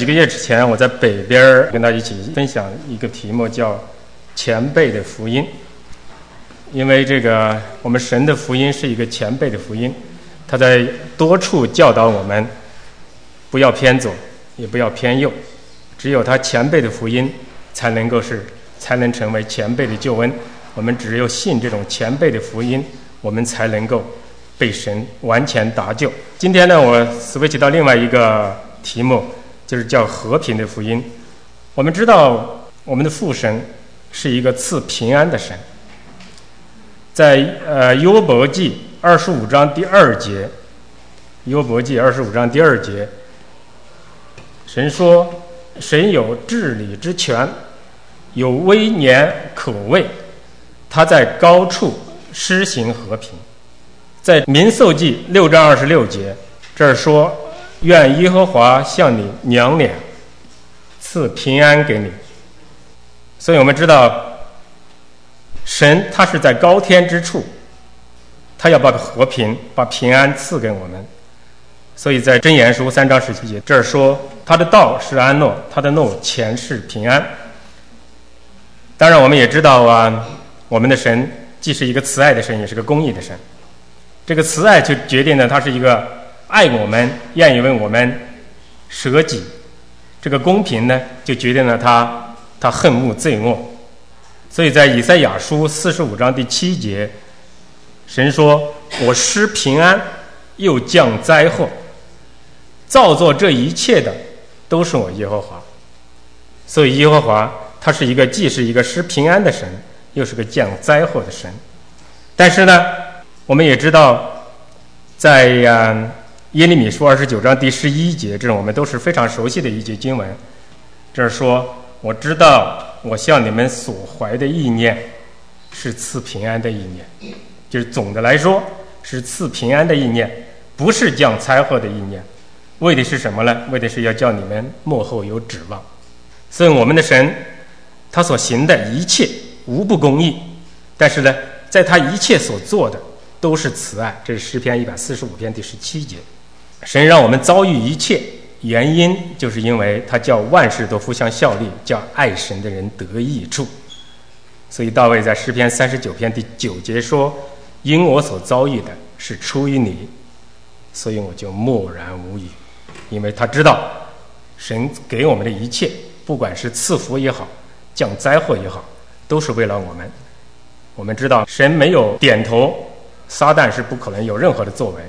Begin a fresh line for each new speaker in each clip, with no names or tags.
几个月之前，我在北边儿跟大家一起分享一个题目，叫“前辈的福音”。因为这个，我们神的福音是一个前辈的福音，他在多处教导我们，不要偏左，也不要偏右，只有他前辈的福音才能够是，才能成为前辈的救恩。我们只有信这种前辈的福音，我们才能够被神完全搭救。今天呢，我 switch 到另外一个题目，就是叫和平的福音。我们知道，我们的父神是一个赐平安的神。在呃《约伯记》二十五章第二节，《约伯记》二十五章第二节，神说：“神有治理之权，有威严可畏，他在高处施行和平。”在《民数记》六章二十六节，这儿说：“愿耶和华向你娘脸，赐平安给你。”所以我们知道。神他是在高天之处，他要把和平、把平安赐给我们。所以在箴言书三章十七节这儿说，他的道是安乐，他的诺前是平安。当然，我们也知道啊，我们的神既是一个慈爱的神，也是个公义的神。这个慈爱就决定了他是一个爱我们、愿意为我们舍己；这个公平呢，就决定了他他恨恶罪恶。所以在以赛亚书四十五章第七节，神说：“我施平安，又降灾祸，造作这一切的都是我耶和华。”所以耶和华他是一个既是一个施平安的神，又是个降灾祸的神。但是呢，我们也知道，在呀耶利米书二十九章第十一节，这是我们都是非常熟悉的一节经文，这是说：“我知道。”我向你们所怀的意念是赐平安的意念，就是总的来说是赐平安的意念，不是降灾祸的意念。为的是什么呢？为的是要叫你们幕后有指望。所以我们的神，他所行的一切无不公义，但是呢，在他一切所做的都是慈爱。这是诗篇一百四十五篇第十七节。神让我们遭遇一切。原因就是因为他叫万事都互相效力，叫爱神的人得益处。所以大卫在诗篇三十九篇第九节说：“因我所遭遇的是出于你，所以我就默然无语。”因为他知道神给我们的一切，不管是赐福也好，降灾祸也好，都是为了我们。我们知道神没有点头，撒旦是不可能有任何的作为。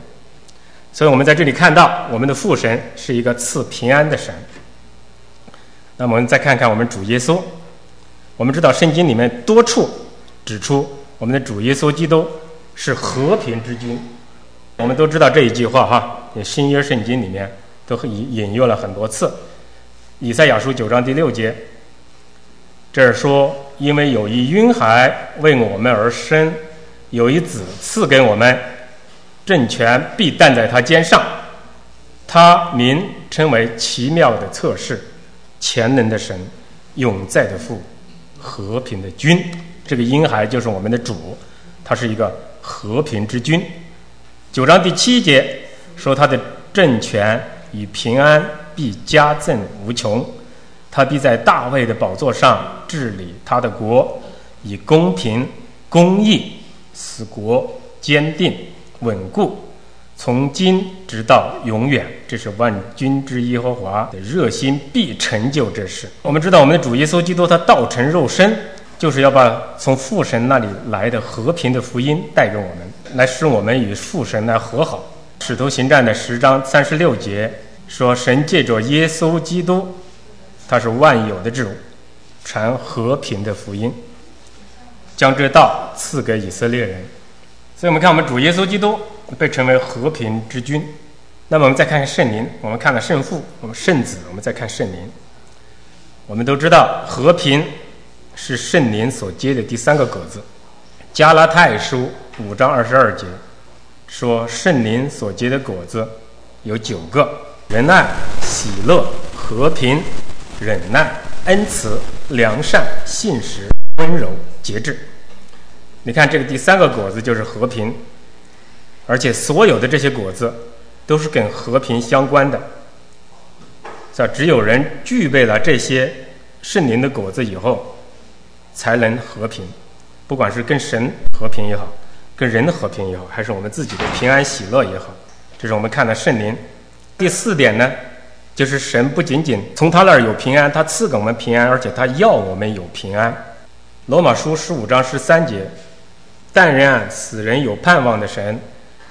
所以我们在这里看到，我们的父神是一个赐平安的神。那么我们再看看我们主耶稣，我们知道圣经里面多处指出，我们的主耶稣基督是和平之君。我们都知道这一句话哈，在新约圣经里面都引引用了很多次。以赛亚书九章第六节，这儿说：“因为有一婴孩为我们而生，有一子赐给我们。”政权必担在他肩上，他名称为奇妙的测试，全能的神，永在的父，和平的君。这个婴孩就是我们的主，他是一个和平之君。九章第七节说他的政权与平安必加增无穷，他必在大卫的宝座上治理他的国，以公平公义使国坚定。稳固，从今直到永远，这是万军之耶和华的热心，必成就这事。我们知道，我们的主耶稣基督他道成肉身，就是要把从父神那里来的和平的福音带给我们，来使我们与父神来和好。使徒行传的十章三十六节说：“神借着耶稣基督，他是万有的主，传和平的福音，将这道赐给以色列人。”所以我们看，我们主耶稣基督被称为和平之君。那么我们再看圣灵，我们看了圣父，我们圣子，我们再看圣灵。我们都知道，和平是圣灵所结的第三个果子。加拉太书五章二十二节说，圣灵所结的果子有九个：仁爱、喜乐、和平、忍耐、恩慈、良善、信实、温柔、节制。你看，这个第三个果子就是和平，而且所有的这些果子都是跟和平相关的。是吧？只有人具备了这些圣灵的果子以后，才能和平。不管是跟神和平也好，跟人的和平也好，还是我们自己的平安喜乐也好，这是我们看的圣灵。第四点呢，就是神不仅仅从他那儿有平安，他赐给我们平安，而且他要我们有平安。罗马书十五章十三节：但愿死人有盼望的神，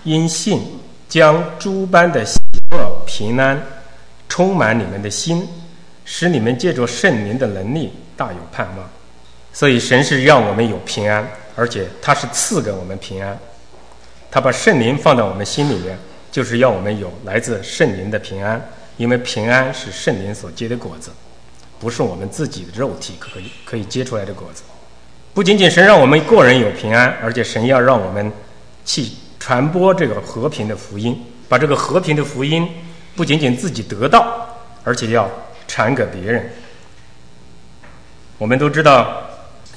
因信将诸般的喜乐平安充满你们的心，使你们借着圣灵的能力大有盼望。所以神是让我们有平安，而且他是赐给我们平安。他把圣灵放在我们心里面，就是要我们有来自圣灵的平安，因为平安是圣灵所结的果子，不是我们自己的肉体可以可以结出来的果子。不仅仅是让我们个人有平安，而且神要让我们去传播这个和平的福音，把这个和平的福音不仅仅自己得到，而且要传给别人。我们都知道，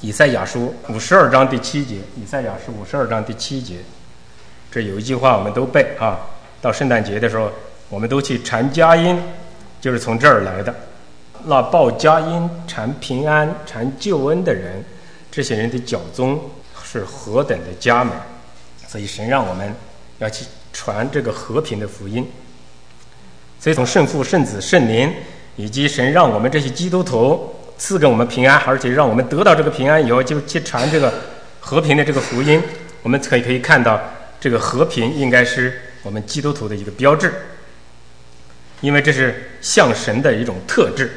以赛亚书五十二章第七节，以赛亚书五十二章第七节，这有一句话我们都背啊。到圣诞节的时候，我们都去传佳音，就是从这儿来的。那报佳音、传平安、传救恩的人。这些人的脚宗是何等的佳美，所以神让我们要去传这个和平的福音。所以从圣父、圣子、圣灵，以及神让我们这些基督徒赐给我们平安，而且让我们得到这个平安以后，就去传这个和平的这个福音。我们可以可以看到，这个和平应该是我们基督徒的一个标志，因为这是向神的一种特质。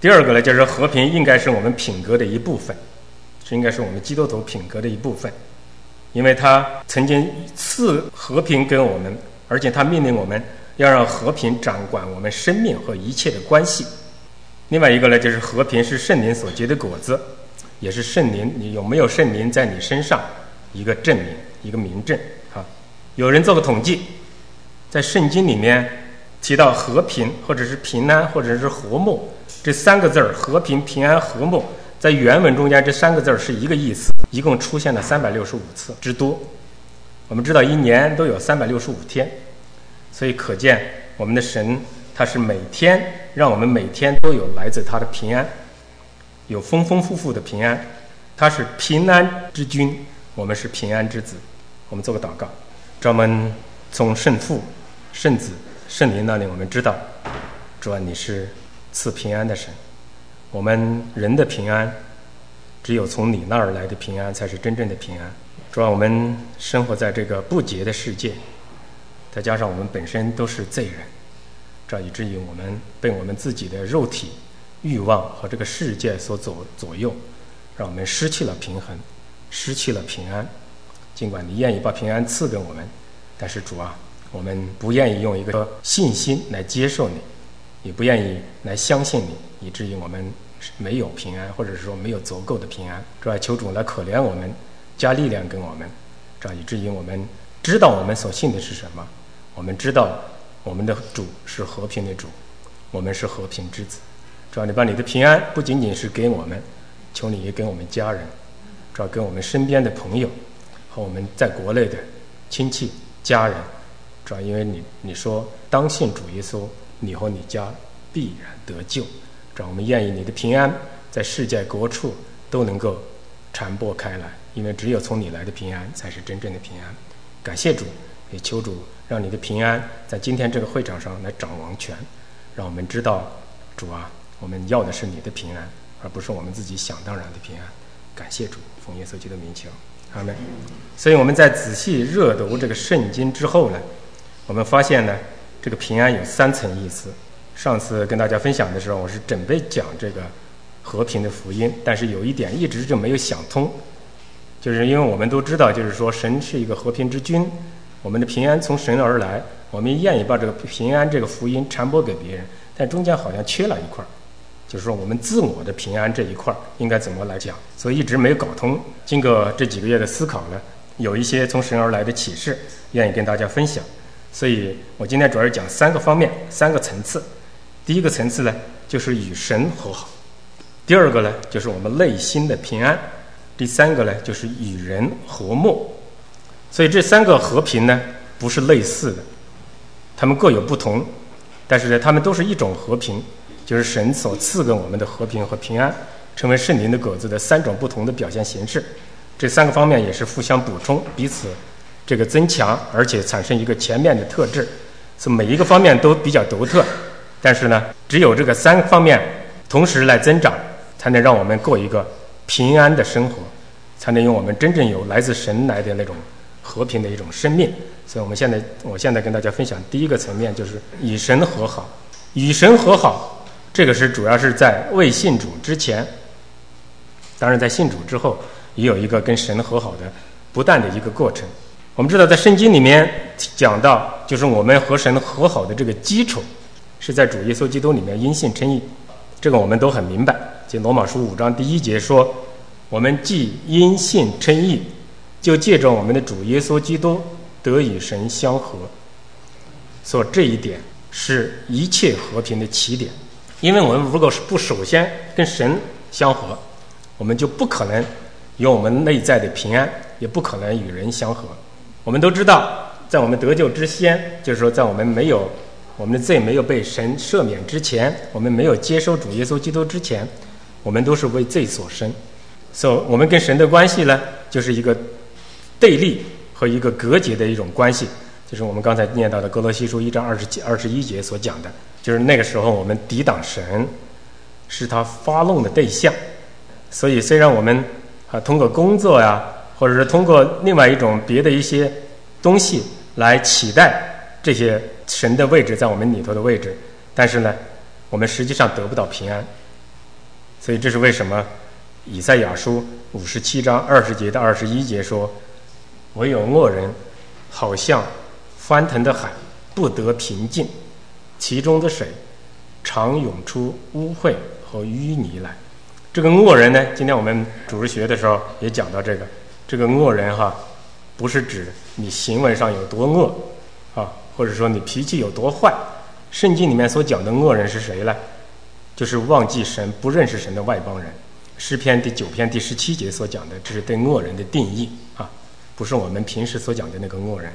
第二个呢，就是和平应该是我们品格的一部分。这应该是我们基督徒品格的一部分，因为他曾经赐和平给我们，而且他命令我们要让和平掌管我们生命和一切的关系。另外一个呢，就是和平是圣灵所结的果子，也是圣灵你有没有圣灵在你身上一个证明，一个明证。啊，有人做个统计，在圣经里面提到和平或者是平安或者是和睦这三个字儿，和平、平安、和睦。在原文中间，这三个字儿是一个意思，一共出现了三百六十五次之多。我们知道一年都有三百六十五天，所以可见我们的神他是每天让我们每天都有来自他的平安，有丰丰富富的平安。他是平安之君，我们是平安之子。我们做个祷告，专门从圣父、圣子、圣灵那里，我们知道，主啊，你是赐平安的神。我们人的平安，只有从你那儿来的平安才是真正的平安。主要我们生活在这个不洁的世界，再加上我们本身都是罪人，这以至于我们被我们自己的肉体欲望和这个世界所左左右，让我们失去了平衡，失去了平安。尽管你愿意把平安赐给我们，但是主啊，我们不愿意用一个信心来接受你，也不愿意来相信你。以至于我们没有平安，或者是说没有足够的平安，主要求主来可怜我们，加力量给我们，这样以至于我们知道我们所信的是什么，我们知道我们的主是和平的主，我们是和平之子。主要你把你的平安不仅仅是给我们，求你也给我们家人，主要跟我们身边的朋友和我们在国内的亲戚家人，主要因为你你说当信主耶稣，你和你家必然得救。让我们愿意你的平安在世界各处都能够传播开来，因为只有从你来的平安才是真正的平安。感谢主，也求主让你的平安在今天这个会场上来掌王权，让我们知道主啊，我们要的是你的平安，而不是我们自己想当然的平安。感谢主，奉耶稣基督名求，阿门。所以我们在仔细热读这个圣经之后呢，我们发现呢，这个平安有三层意思。上次跟大家分享的时候，我是准备讲这个和平的福音，但是有一点一直就没有想通，就是因为我们都知道，就是说神是一个和平之君，我们的平安从神而来，我们愿意把这个平安这个福音传播给别人，但中间好像缺了一块儿，就是说我们自我的平安这一块应该怎么来讲，所以一直没有搞通。经过这几个月的思考呢，有一些从神而来的启示，愿意跟大家分享，所以我今天主要是讲三个方面，三个层次。第一个层次呢，就是与神和好；第二个呢，就是我们内心的平安；第三个呢，就是与人和睦。所以这三个和平呢，不是类似的，他们各有不同。但是呢，他们都是一种和平，就是神所赐给我们的和平和平安，成为圣灵的果子的三种不同的表现形式。这三个方面也是互相补充、彼此这个增强，而且产生一个全面的特质。是每一个方面都比较独特，但是呢，只有这个三方面同时来增长，才能让我们过一个平安的生活，才能用我们真正有来自神来的那种和平的一种生命。所以，我们现在，我现在跟大家分享第一个层面，就是与神和好。与神和好，这个是主要是在未信主之前，当然在信主之后。也有一个跟神和好的不断的一个过程。我们知道，在圣经里面讲到，就是我们和神和好的这个基础，是在主耶稣基督里面因信称义。这个我们都很明白。就罗马书五章第一节说：“我们既因信称义，就借着我们的主耶稣基督得与神相合。”所以这一点是一切和平的起点。因为我们如果是不首先跟神相合，我们就不可能。有我们内在的平安，也不可能与人相合。我们都知道，在我们得救之先，就是说，在我们没有我们的罪没有被神赦免之前，我们没有接收主耶稣基督之前，我们都是为罪所生。所，我们跟神的关系呢，就是一个对立和一个隔绝的一种关系。就是我们刚才念到的《哥罗西书》一章二十几、二十一节所讲的，就是那个时候我们抵挡神，是他发怒的对象。所以，虽然我们啊，通过工作呀，或者是通过另外一种别的一些东西来取代这些神的位置在我们里头的位置，但是呢，我们实际上得不到平安。所以这是为什么以赛亚书五十七章二十节到二十一节说：“唯有恶人，好像翻腾的海，不得平静，其中的水常涌出污秽和淤泥来。”这个恶人呢？今天我们主日学的时候也讲到这个。这个恶人哈，不是指你行为上有多恶啊，或者说你脾气有多坏。圣经里面所讲的恶人是谁呢？就是忘记神、不认识神的外邦人。诗篇第九篇第十七节所讲的，这是对恶人的定义啊，不是我们平时所讲的那个恶人。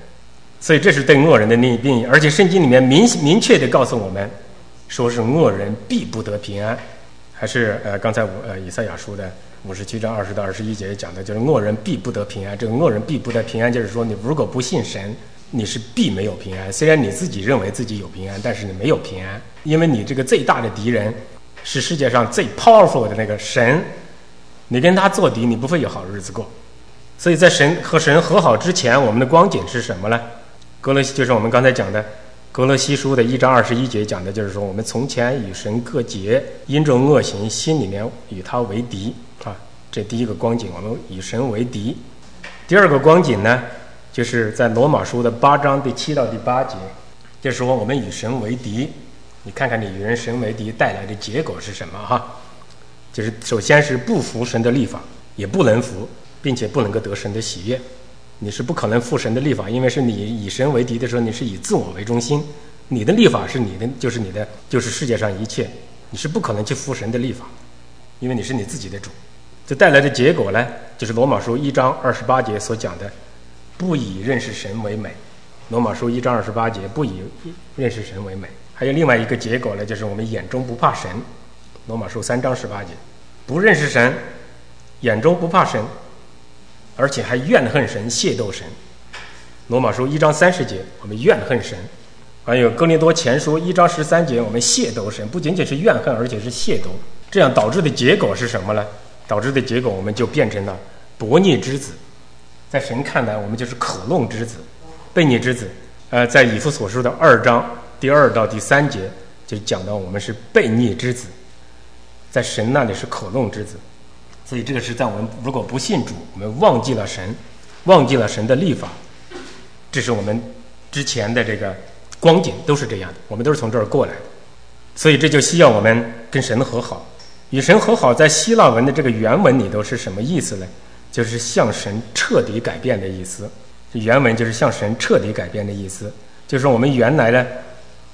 所以这是对恶人的定义，而且圣经里面明明确的告诉我们，说是恶人必不得平安。还是呃，刚才我呃以赛亚说的五十七章二十到二十一节讲的，就是恶人必不得平安。这个恶人必不得平安，就是说你如果不信神，你是必没有平安。虽然你自己认为自己有平安，但是你没有平安，因为你这个最大的敌人是世界上最 powerful 的那个神，你跟他作敌，你不会有好日子过。所以在神和神和好之前，我们的光景是什么呢？格罗西就是我们刚才讲的。格罗西书的一章二十一节讲的就是说，我们从前与神隔绝，因着恶行，心里面与他为敌。这第一个光景，我们与神为敌。第二个光景呢，就是在罗马书的八章第七到第八节，就是说我们与神为敌。你看看你与人神为敌带来的结果是什么哈？就是首先是不服神的立法，也不能服，并且不能够得神的喜悦。你是不可能复神的立法，因为是你以神为敌的时候，你是以自我为中心，你的立法是你的，就是你的，就是世界上一切，你是不可能去复神的立法，因为你是你自己的主。这带来的结果呢，就是罗马书一章二十八节所讲的，不以认识神为美。罗马书一章二十八节不以认识神为美。还有另外一个结果呢，就是我们眼中不怕神。罗马书三章十八节，不认识神，眼中不怕神。而且还怨恨神、亵渎神。罗马书一章三十节，我们怨恨神；还有哥林多前书一章十三节，我们亵渎神。不仅仅是怨恨，而且是亵渎。这样导致的结果是什么呢？导致的结果，我们就变成了悖逆之子。在神看来，我们就是可弄之子、悖逆之子。呃，在以弗所书的二章第二到第三节，就讲到我们是悖逆之子，在神那里是可弄之子。所以这个是在我们如果不信主，我们忘记了神，忘记了神的立法，这是我们之前的这个光景都是这样的，我们都是从这儿过来的。所以这就需要我们跟神和好，与神和好，在希腊文的这个原文里头是什么意思呢？就是向神彻底改变的意思。原文就是向神彻底改变的意思，就是我们原来呢，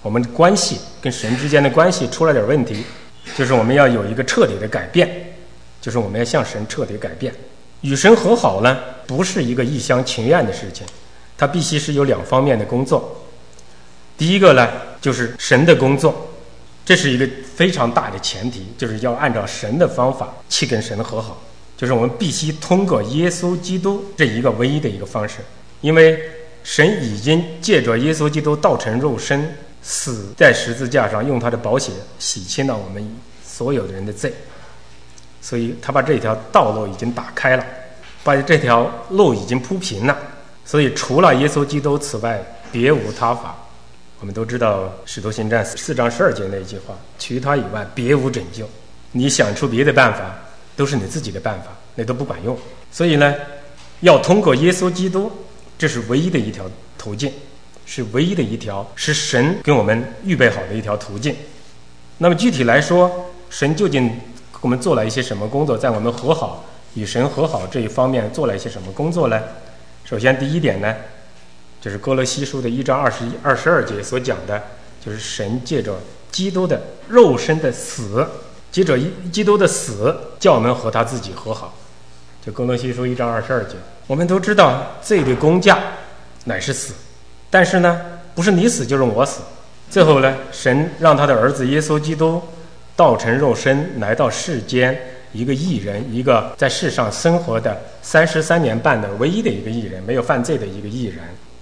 我们的关系跟神之间的关系出了点问题，就是我们要有一个彻底的改变。就是我们要向神彻底改变，与神和好呢，不是一个一厢情愿的事情，它必须是有两方面的工作。第一个呢，就是神的工作，这是一个非常大的前提，就是要按照神的方法去跟神和好，就是我们必须通过耶稣基督这一个唯一的一个方式，因为神已经借着耶稣基督道成肉身，死在十字架上，用他的宝血洗清了我们所有的人的罪，所以他把这条道路已经打开了。把这条路已经铺平了，所以除了耶稣基督，此外别无他法。我们都知道《使徒行传》四章十二节那一句话：“除他以外，别无拯救。”你想出别的办法，都是你自己的办法，那都不管用。所以呢，要通过耶稣基督，这是唯一的一条途径，是唯一的一条，是神给我们预备好的一条途径。那么具体来说，神究竟给我们做了一些什么工作，在我们和好？与神和好这一方面做了一些什么工作呢？首先，第一点呢，就是哥罗西书的一章二十一、二十二节所讲的，就是神借着基督的肉身的死，借着基督的死，叫我们和他自己和好。就哥罗西书一章二十二节，我们都知道罪的工价乃是死，但是呢，不是你死就是我死。最后呢，神让他的儿子耶稣基督道成肉身来到世间。一个艺人，一个在世上生活的三十三年半的唯一的一个艺人，没有犯罪的一个艺人，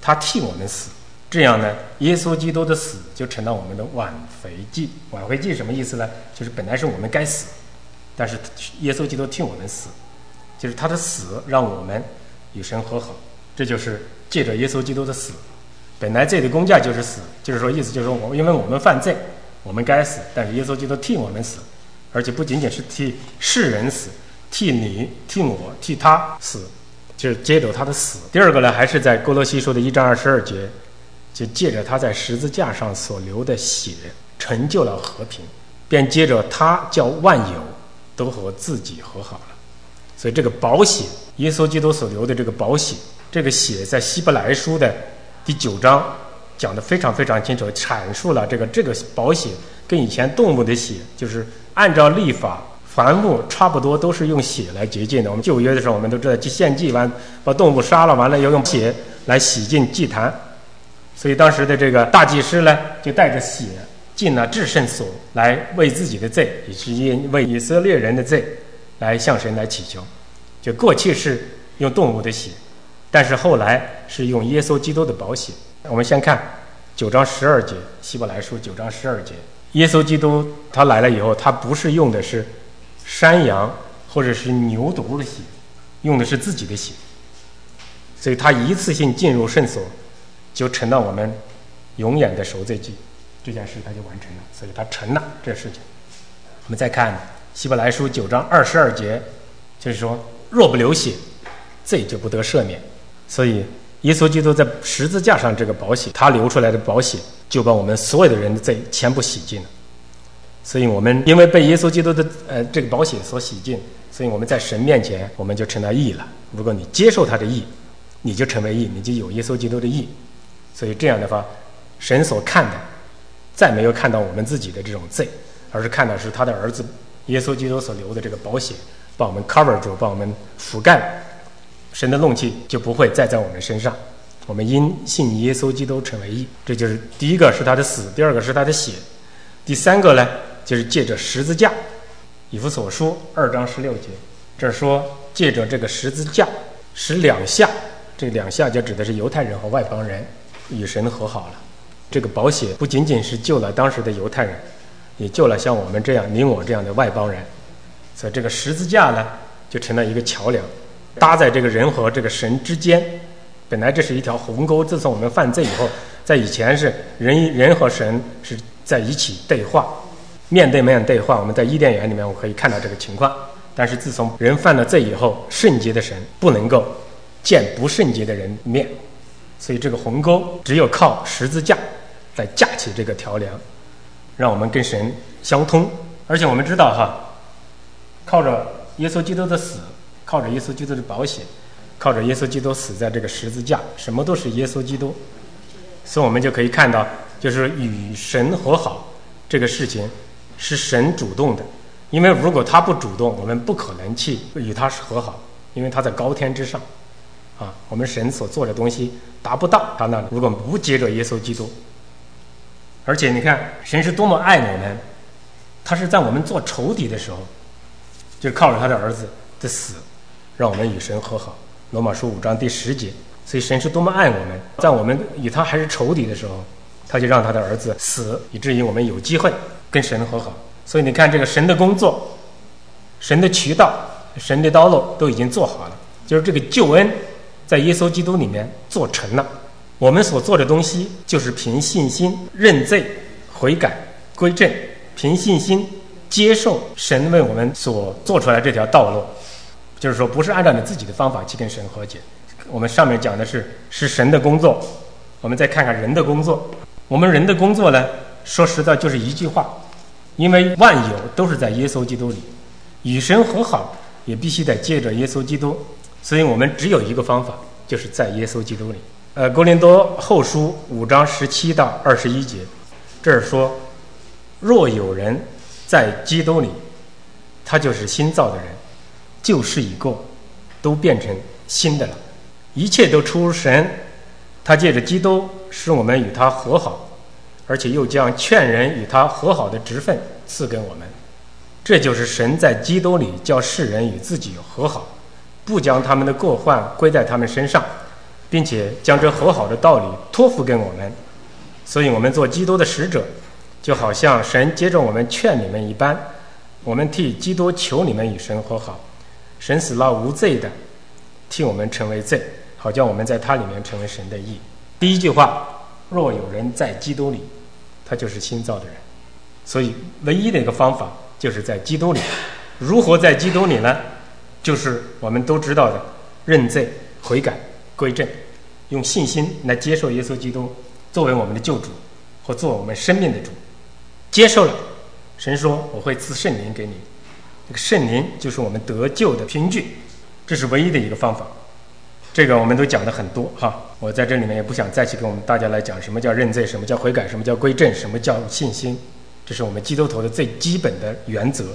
他替我们死，这样呢，耶稣基督的死就成了我们的挽回祭。挽回祭什么意思呢？就是本来是我们该死，但是耶稣基督替我们死，就是他的死让我们与神和好。这就是借着耶稣基督的死，本来罪的公价就是死，就是说意思就是说我因为我们犯罪，我们该死，但是耶稣基督替我们死。而且不仅仅是替世人死，替你、替我、替他死，就是接着他的死。第二个呢，还是在哥罗西书的一章二十二节，就借着他在十字架上所流的血，成就了和平，便接着他叫万有都和自己和好了。所以这个宝血，耶稣基督所流的这个宝血，这个血在希伯来书的第九章讲的非常非常清楚，阐述了这个这个宝血跟以前动物的血就是。按照立法，凡物差不多都是用血来洁净的。我们旧约的时候，我们都知道，祭献祭完，把动物杀了，完了要用血来洗净祭坛。所以当时的这个大祭司呢，就带着血进了至圣所，来为自己的罪，以及为以色列人的罪，来向神来祈求。就过去是用动物的血，但是后来是用耶稣基督的宝血。我们先看九章十二节，希伯来书九章十二节。耶稣基督他来了以后，他不是用的是山羊或者是牛犊的血，用的是自己的血，所以他一次性进入圣所，就成了我们永远的赎罪祭，这件事他就完成了，所以他成了这事情。我们再看希伯来书九章二十二节，就是说若不流血，罪就不得赦免，所以耶稣基督在十字架上这个宝血，他流出来的宝血。就把我们所有的人的罪全部洗净了，所以我们因为被耶稣基督的呃这个保险所洗净，所以我们在神面前我们就成了义了。如果你接受他的义，你就成为义，你就有耶稣基督的义。所以这样的话，神所看的再没有看到我们自己的这种罪，而是看到是他的儿子耶稣基督所留的这个保险，把我们 cover 住，把我们覆盖，神的怒气就不会再在我们身上。我们因信耶稣基督成为义，这就是第一个是他的死，第二个是他的血，第三个呢就是借着十字架。以弗所书二章十六节，这说借着这个十字架，使两下，这两下就指的是犹太人和外邦人与神和好了。这个保险不仅仅是救了当时的犹太人，也救了像我们这样你我这样的外邦人，所以这个十字架呢就成了一个桥梁，搭在这个人和这个神之间。本来这是一条鸿沟，自从我们犯罪以后，在以前是人人和神是在一起对话，面对面对话。我们在伊甸园里面，我可以看到这个情况。但是自从人犯了罪以后，圣洁的神不能够见不圣洁的人面，所以这个鸿沟只有靠十字架来架起这个桥梁，让我们跟神相通。而且我们知道哈，靠着耶稣基督的死，靠着耶稣基督的保险。靠着耶稣基督死在这个十字架，什么都是耶稣基督，所以我们就可以看到，就是与神和好这个事情是神主动的，因为如果他不主动，我们不可能去与他和好，因为他在高天之上，啊，我们神所做的东西达不到他那里。如果不接着耶稣基督，而且你看，神是多么爱我们，他是在我们做仇敌的时候，就靠着他的儿子的死，让我们与神和好。罗马书五章第十节，所以神是多么爱我们，在我们与他还是仇敌的时候，他就让他的儿子死，以至于我们有机会跟神和好。所以你看，这个神的工作、神的渠道、神的道路都已经做好了，就是这个救恩在耶稣基督里面做成了。我们所做的东西，就是凭信心认罪、悔改、归正，凭信心接受神为我们所做出来这条道路。就是说，不是按照你自己的方法去跟神和解。我们上面讲的是是神的工作，我们再看看人的工作。我们人的工作呢，说实在就是一句话，因为万有都是在耶稣基督里，与神和好也必须得借着耶稣基督，所以我们只有一个方法，就是在耶稣基督里。呃，《哥林多后书》五章十七到二十一节，这儿说：若有人在基督里，他就是新造的人。旧事已过，都变成新的了。一切都出神，他借着基督使我们与他和好，而且又将劝人与他和好的职分赐给我们。这就是神在基督里叫世人与自己和好，不将他们的过患归在他们身上，并且将这和好的道理托付给我们。所以，我们做基督的使者，就好像神接着我们劝你们一般，我们替基督求你们与神和好。神死了无罪的，替我们成为罪，好叫我们在他里面成为神的义。第一句话：若有人在基督里，他就是新造的人。所以，唯一的一个方法就是在基督里。如何在基督里呢？就是我们都知道的：认罪、悔改、归正，用信心来接受耶稣基督作为我们的救主，或做我们生命的主。接受了，神说：“我会赐圣灵给你。”这个圣灵就是我们得救的凭据，这是唯一的一个方法。这个我们都讲的很多哈，我在这里面也不想再去跟我们大家来讲什么叫认罪，什么叫悔改，什么叫归正，什么叫信心，这是我们基督徒的最基本的原则。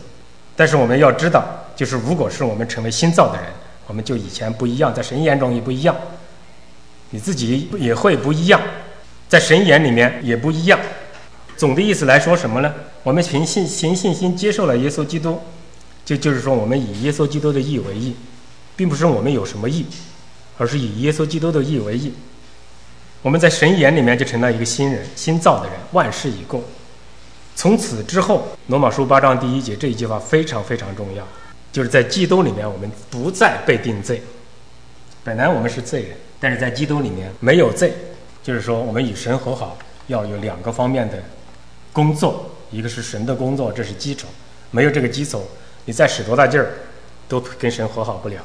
但是我们要知道，就是如果是我们成为新造的人，我们就以前不一样，在神眼中也不一样，你自己也会不一样，在神眼里面也不一样。总的意思来说什么呢？我们凭信凭信心接受了耶稣基督。就就是说，我们以耶稣基督的义为义，并不是我们有什么义，而是以耶稣基督的义为义。我们在神眼里面就成了一个新人、新造的人，万事已过。从此之后，《罗马书》八章第一节这一句话非常非常重要，就是在基督里面，我们不再被定罪。本来我们是罪人，但是在基督里面没有罪。就是说，我们与神和好要有两个方面的工作，一个是神的工作，这是基础，没有这个基础。你再使多大劲儿，都跟神和好不了。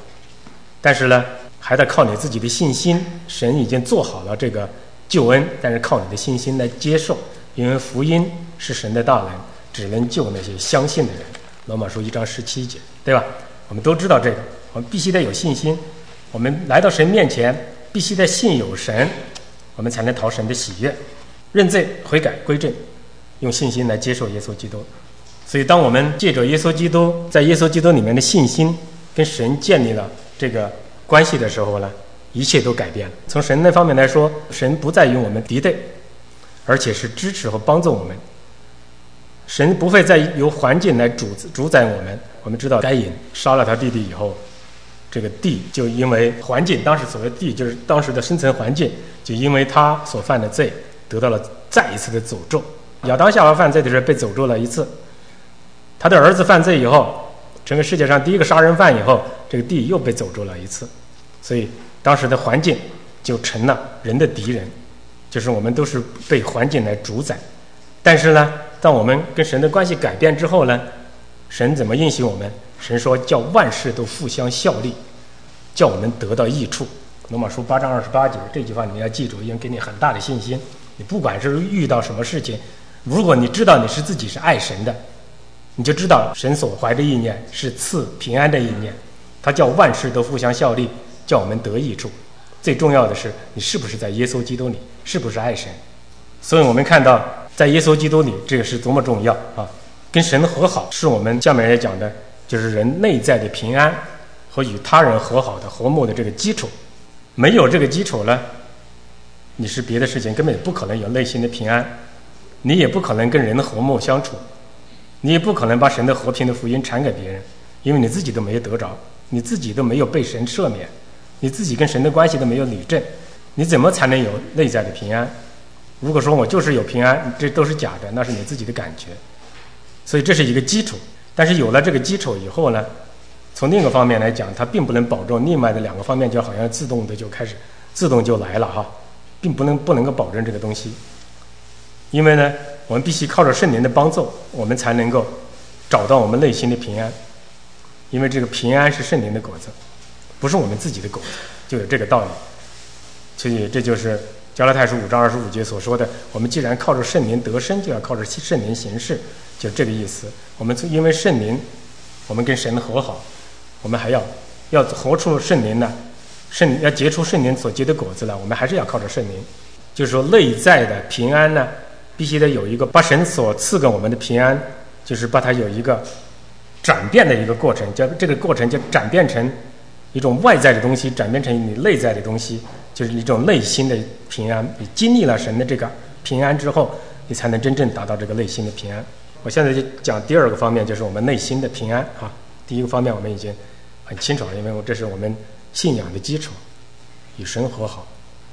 但是呢，还得靠你自己的信心。神已经做好了这个救恩，但是靠你的信心来接受，因为福音是神的大能，只能救那些相信的人。罗马书一章十七节，对吧？我们都知道这个，我们必须得有信心。我们来到神面前，必须得信有神，我们才能讨神的喜悦，认罪悔改归正，用信心来接受耶稣基督。所以，当我们借着耶稣基督在耶稣基督里面的信心，跟神建立了这个关系的时候呢，一切都改变了。从神那方面来说，神不再与我们敌对，而且是支持和帮助我们。神不会再由环境来主主宰我们。我们知道，该隐杀了他弟弟以后，这个地就因为环境，当时所谓地就是当时的生存环境，就因为他所犯的罪得到了再一次的诅咒。亚当夏娃犯罪的时候被诅咒了一次。他的儿子犯罪以后，成为世界上第一个杀人犯以后，这个地又被诅咒了一次，所以当时的环境就成了人的敌人，就是我们都是被环境来主宰。但是呢，当我们跟神的关系改变之后呢，神怎么应许我们？神说叫万事都互相效力，叫我们得到益处。罗马书八章二十八节这句话你要记住，因为给你很大的信心。你不管是遇到什么事情，如果你知道你是自己是爱神的。你就知道神所怀的意念是赐平安的意念，他叫万事都互相效力，叫我们得益处。最重要的是，你是不是在耶稣基督里，是不是爱神？所以我们看到，在耶稣基督里，这个是多么重要啊！跟神和好，是我们下面也讲的，就是人内在的平安和与他人和好的和睦的这个基础。没有这个基础呢，你是别的事情根本不可能有内心的平安。你也不可能跟人和睦相处，你也不可能把神的和平的福音传给别人，因为你自己都没有得着，你自己都没有被神赦免，你自己跟神的关系都没有理正，你怎么才能有内在的平安？如果说我就是有平安，这都是假的，那是你自己的感觉。所以这是一个基础，但是有了这个基础以后呢，从另一个方面来讲，它并不能保证另外的两个方面就好像自动的就开始自动就来了哈，并不能不能够保证这个东西。因为呢，我们必须靠着圣灵的帮助，我们才能够找到我们内心的平安。因为这个平安是圣灵的果子，不是我们自己的果子，就有这个道理。所以这就是。加拉太书五章二十五节所说的，我们既然靠着圣灵得生，就要靠着圣灵行事，就这个意思。我们因为圣灵，我们跟神和好，我们还要要活出圣灵呢，圣要结出圣灵所结的果子来，我们还是要靠着圣灵。就是说，内在的平安呢，必须得有一个把神所赐给我们的平安，就是把它有一个转变的一个过程，叫这个过程就转变成一种外在的东西，转变成你内在的东西。就是一种内心的平安，你经历了神的这个平安之后，你才能真正达到这个内心的平安。我现在就讲第二个方面，就是我们内心的平安啊。第一个方面我们已经很清楚了，因为我这是我们信仰的基础，与神和好，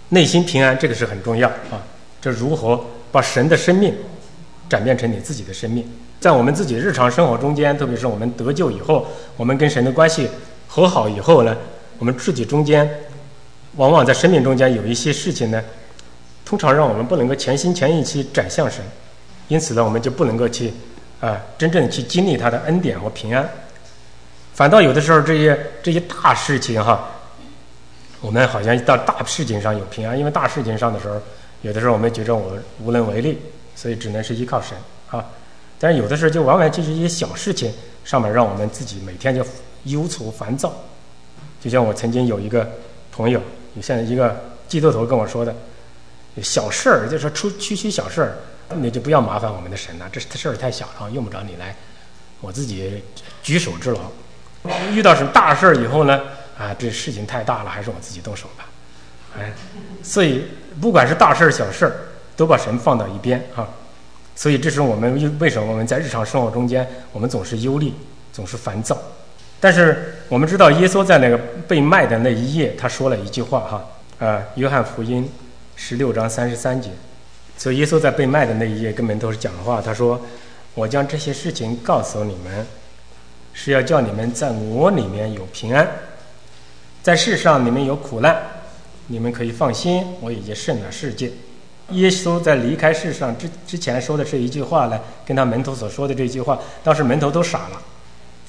内心平安这个是很重要啊。这如何把神的生命转变成你自己的生命？在我们自己日常生活中间，特别是我们得救以后，我们跟神的关系和好以后呢，我们自己中间。往往在生命中间有一些事情呢，通常让我们不能够全心全意去转向神，因此呢，我们就不能够去啊真正去经历他的恩典和平安。反倒有的时候这些这些大事情哈，我们好像到大事情上有平安，因为大事情上的时候，有的时候我们觉着我无能为力，所以只能是依靠神啊。但是有的时候就往往就是一些小事情上面让我们自己每天就忧愁烦躁。就像我曾经有一个朋友。你现在一个基督徒跟我说的，小事儿就说出区区小事儿，你就不要麻烦我们的神了，这事儿太小了，用不着你来，我自己举手之劳。遇到什么大事儿以后呢？啊，这事情太大了，还是我自己动手吧。哎，所以不管是大事儿小事儿，都把神放到一边啊。所以这是我们为什么我们在日常生活中间，我们总是忧虑，总是烦躁。但是我们知道，耶稣在那个被卖的那一夜，他说了一句话，哈，啊，约翰福音十六章三十三节。所以耶稣在被卖的那一夜，根本都是讲话。他说：“我将这些事情告诉你们，是要叫你们在我里面有平安。在世上你们有苦难，你们可以放心，我已经胜了世界。”耶稣在离开世上之之前说的是一句话呢，跟他门徒所说的这句话，当时门徒都傻了。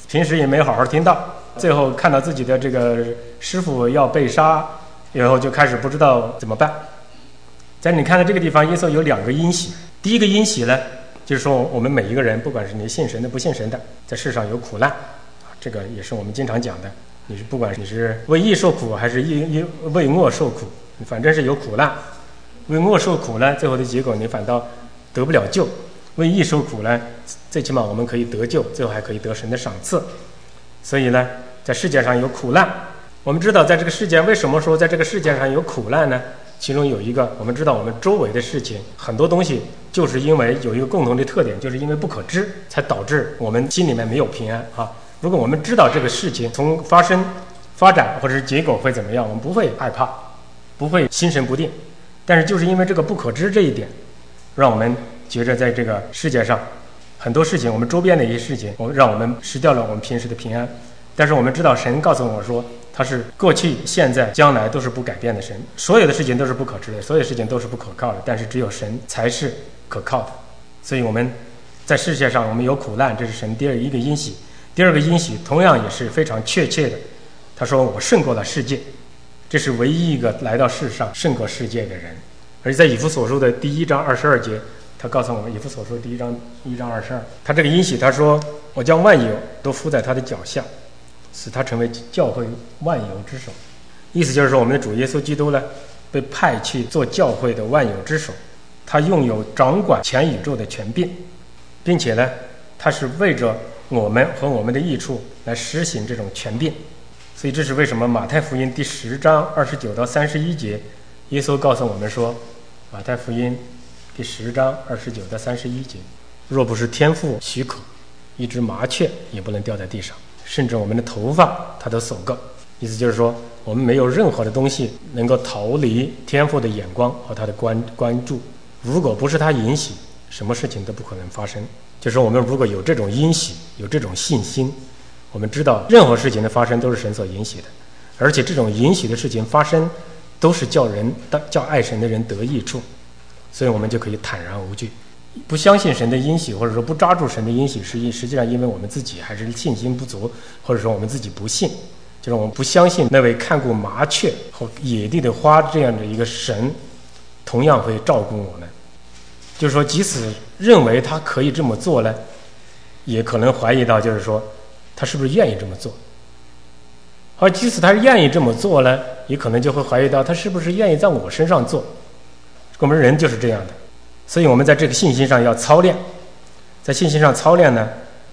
平时也没好好听到，最后看到自己的这个师傅要被杀，然后就开始不知道怎么办。在你看到这个地方，耶稣有两个因喜。第一个因喜呢，就是说我们每一个人，不管是你信神的不信神的，在世上有苦难，这个也是我们经常讲的。你是不管你是为义受苦，还是因因为恶受苦，反正是有苦难。为恶受苦呢，最后的结果你反倒得不了救。为义受苦呢，最起码我们可以得救，最后还可以得神的赏赐。所以呢，在世界上有苦难。我们知道，在这个世界，为什么说在这个世界上有苦难呢？其中有一个，我们知道，我们周围的事情很多东西，就是因为有一个共同的特点，就是因为不可知，才导致我们心里面没有平安啊。如果我们知道这个事情从发生、发展或者是结果会怎么样，我们不会害怕，不会心神不定。但是就是因为这个不可知这一点，让我们。觉着在这个世界上，很多事情，我们周边的一些事情，我让我们失掉了我们平时的平安。但是我们知道，神告诉我说，他是过去、现在、将来都是不改变的神，所有的事情都是不可知的，所有事情都是不可靠的。但是只有神才是可靠的。所以我们在世界上，我们有苦难，这是神第二一个因喜。第二个因喜同样也是非常确切的。他说：“我胜过了世界，这是唯一一个来到世上胜过世界的人。”而且在以弗所书的第一章二十二节。他告诉我们，以弗所说第一章一章二十二，他这个音喜他说：“我将万有都伏在他的脚下，使他成为教会万有之首。”意思就是说，我们的主耶稣基督呢，被派去做教会的万有之首，他拥有掌管全宇宙的权柄，并且呢，他是为着我们和我们的益处来实行这种权柄。所以这是为什么马太福音第十章二十九到三十一节，耶稣告诉我们说：“马太福音。”第十章二十九到三十一节。若不是天父许可，一只麻雀也不能掉在地上，甚至我们的头发它都搜够。意思就是说，我们没有任何的东西能够逃离天父的眼光和他的关关注。如果不是他允许，什么事情都不可能发生。就是我们如果有这种允许，有这种信心，我们知道任何事情的发生都是神所允许的，而且这种允许的事情发生，都是叫人的叫爱神的人得益处，所以我们就可以坦然无惧。不相信神的应许，或者说不抓住神的应许，实际实际上因为我们自己还是信心不足，或者说我们自己不信，就是我们不相信那位看过麻雀和野地的花这样的一个神，同样会照顾我们。就是说，即使认为他可以这么做呢，也可能怀疑到，就是说，他是不是愿意这么做？而即使他是愿意这么做呢，也可能就会怀疑到，他是不是愿意在我身上做？我们人就是这样的。所以我们在这个信心上要操练，在信心上操练呢，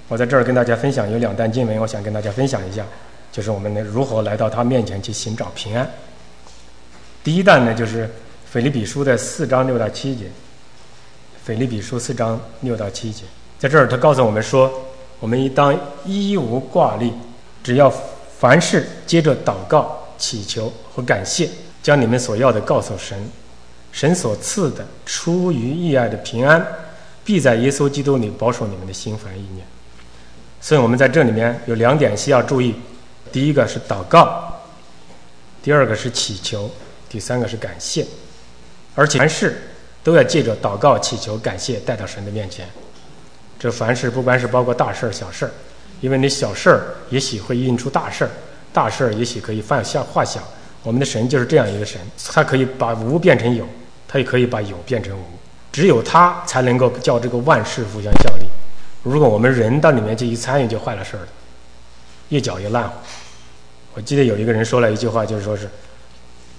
我在这儿跟大家分享有两段经文，我想跟大家分享一下，就是我们如何来到他面前去寻找平安。第一段呢，就是腓立比书的四章六到七节，腓立比书四章六到七节，在这儿他告诉我们说，我们应当一无挂虑，只要凡事接着祷告、祈求和感谢，将你们所要的告诉神。神所赐的出于意爱的平安，必在耶稣基督里保守你们的心怀意念。所以，我们在这里面有两点需要注意：第一个是祷告，第二个是祈求，第三个是感谢。而且凡事都要借着祷告、祈求、感谢带到神的面前。这凡事不管是包括大事儿、小事儿，因为你小事儿也许会印出大事儿，大事儿也许可以放下化小。我们的神就是这样一个神，他可以把无变成有。他也可以把有变成无，只有他才能够叫这个万事互相效力。如果我们人到里面去一参与，就坏了事儿了，越搅越烂。我记得有一个人说了一句话，就是说是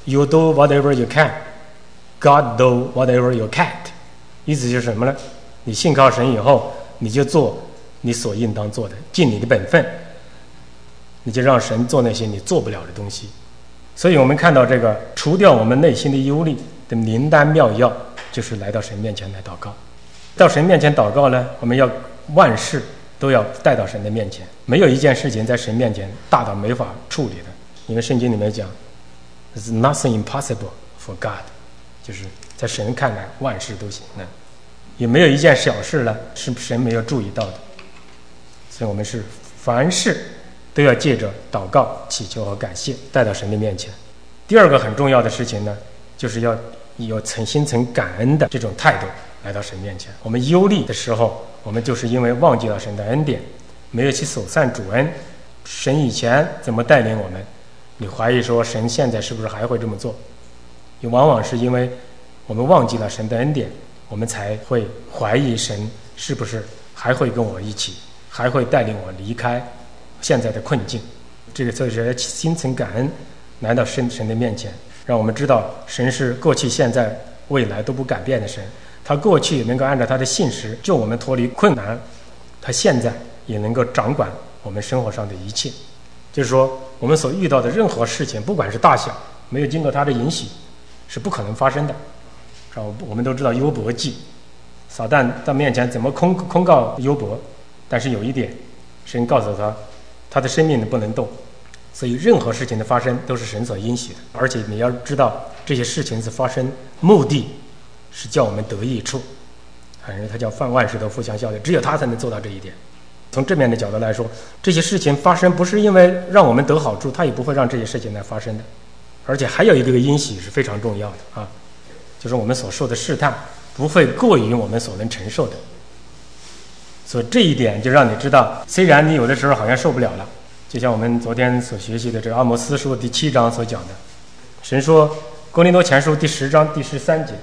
“You do whatever you can, God do whatever you can't”，意思就是什么呢？你信靠神以后，你就做你所应当做的，尽你的本分，你就让神做那些你做不了的东西。所以我们看到这个，除掉我们内心的忧虑。的灵丹妙药就是来到神面前来祷告，到神面前祷告呢，我们要万事都要带到神的面前，没有一件事情在神面前大到没法处理的。因为圣经里面讲，is nothing impossible for God，就是在神看来万事都行的，也没有一件小事呢是神没有注意到的。所以我们是凡事都要借着祷告、祈求和感谢带到神的面前。第二个很重要的事情呢。就是要有诚心诚感恩的这种态度来到神面前。我们忧虑的时候，我们就是因为忘记了神的恩典，没有去守善主恩。神以前怎么带领我们？你怀疑说神现在是不是还会这么做？也往往是因为我们忘记了神的恩典，我们才会怀疑神是不是还会跟我一起，还会带领我离开现在的困境。这个就是心存感恩，来到神神的面前。让我们知道，神是过去、现在、未来都不改变的神。他过去能够按照他的信实救我们脱离困难，他现在也能够掌管我们生活上的一切。就是说，我们所遇到的任何事情，不管是大小，没有经过他的允许，是不可能发生的。我们都知道优伯记，撒旦到面前怎么控控告优伯？但是有一点，神告诉他，他的生命不能动。所以，任何事情的发生都是神所应许的，而且你要知道，这些事情是发生目的，是叫我们得益处。反正他叫万万事都互相效力，只有他才能做到这一点。从正面的角度来说，这些事情发生不是因为让我们得好处，他也不会让这些事情来发生的。而且还有一个因喜是非常重要的啊，就是我们所受的试探不会过于我们所能承受的。所以这一点就让你知道，虽然你有的时候好像受不了了。就像我们昨天所学习的这阿摩斯书第七章所讲的，神说《哥林多前书》第十章第十三节，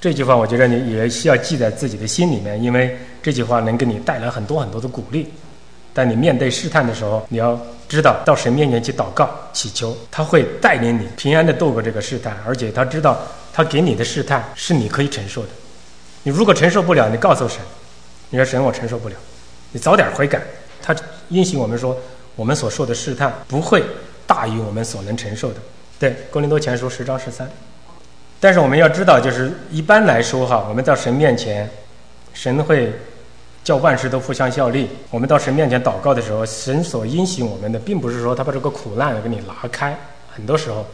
这句话我觉得你也需要记在自己的心里面，因为这句话能给你带来很多很多的鼓励。当你面对试探的时候，你要知道到神面前去祷告祈求，他会带领你平安的度过这个试探，而且他知道他给你的试探是你可以承受的。你如果承受不了，你告诉神，你说神我承受不了，你早点悔改。他应许我们说。我们所受的试探不会大于我们所能承受的。对，《哥林多前书》十章十三。但是我们要知道，就是一般来说哈，我们到神面前，神会叫万事都互相效力。我们到神面前祷告的时候，神所应许我们的，并不是说他把这个苦难给你拿开，很多时候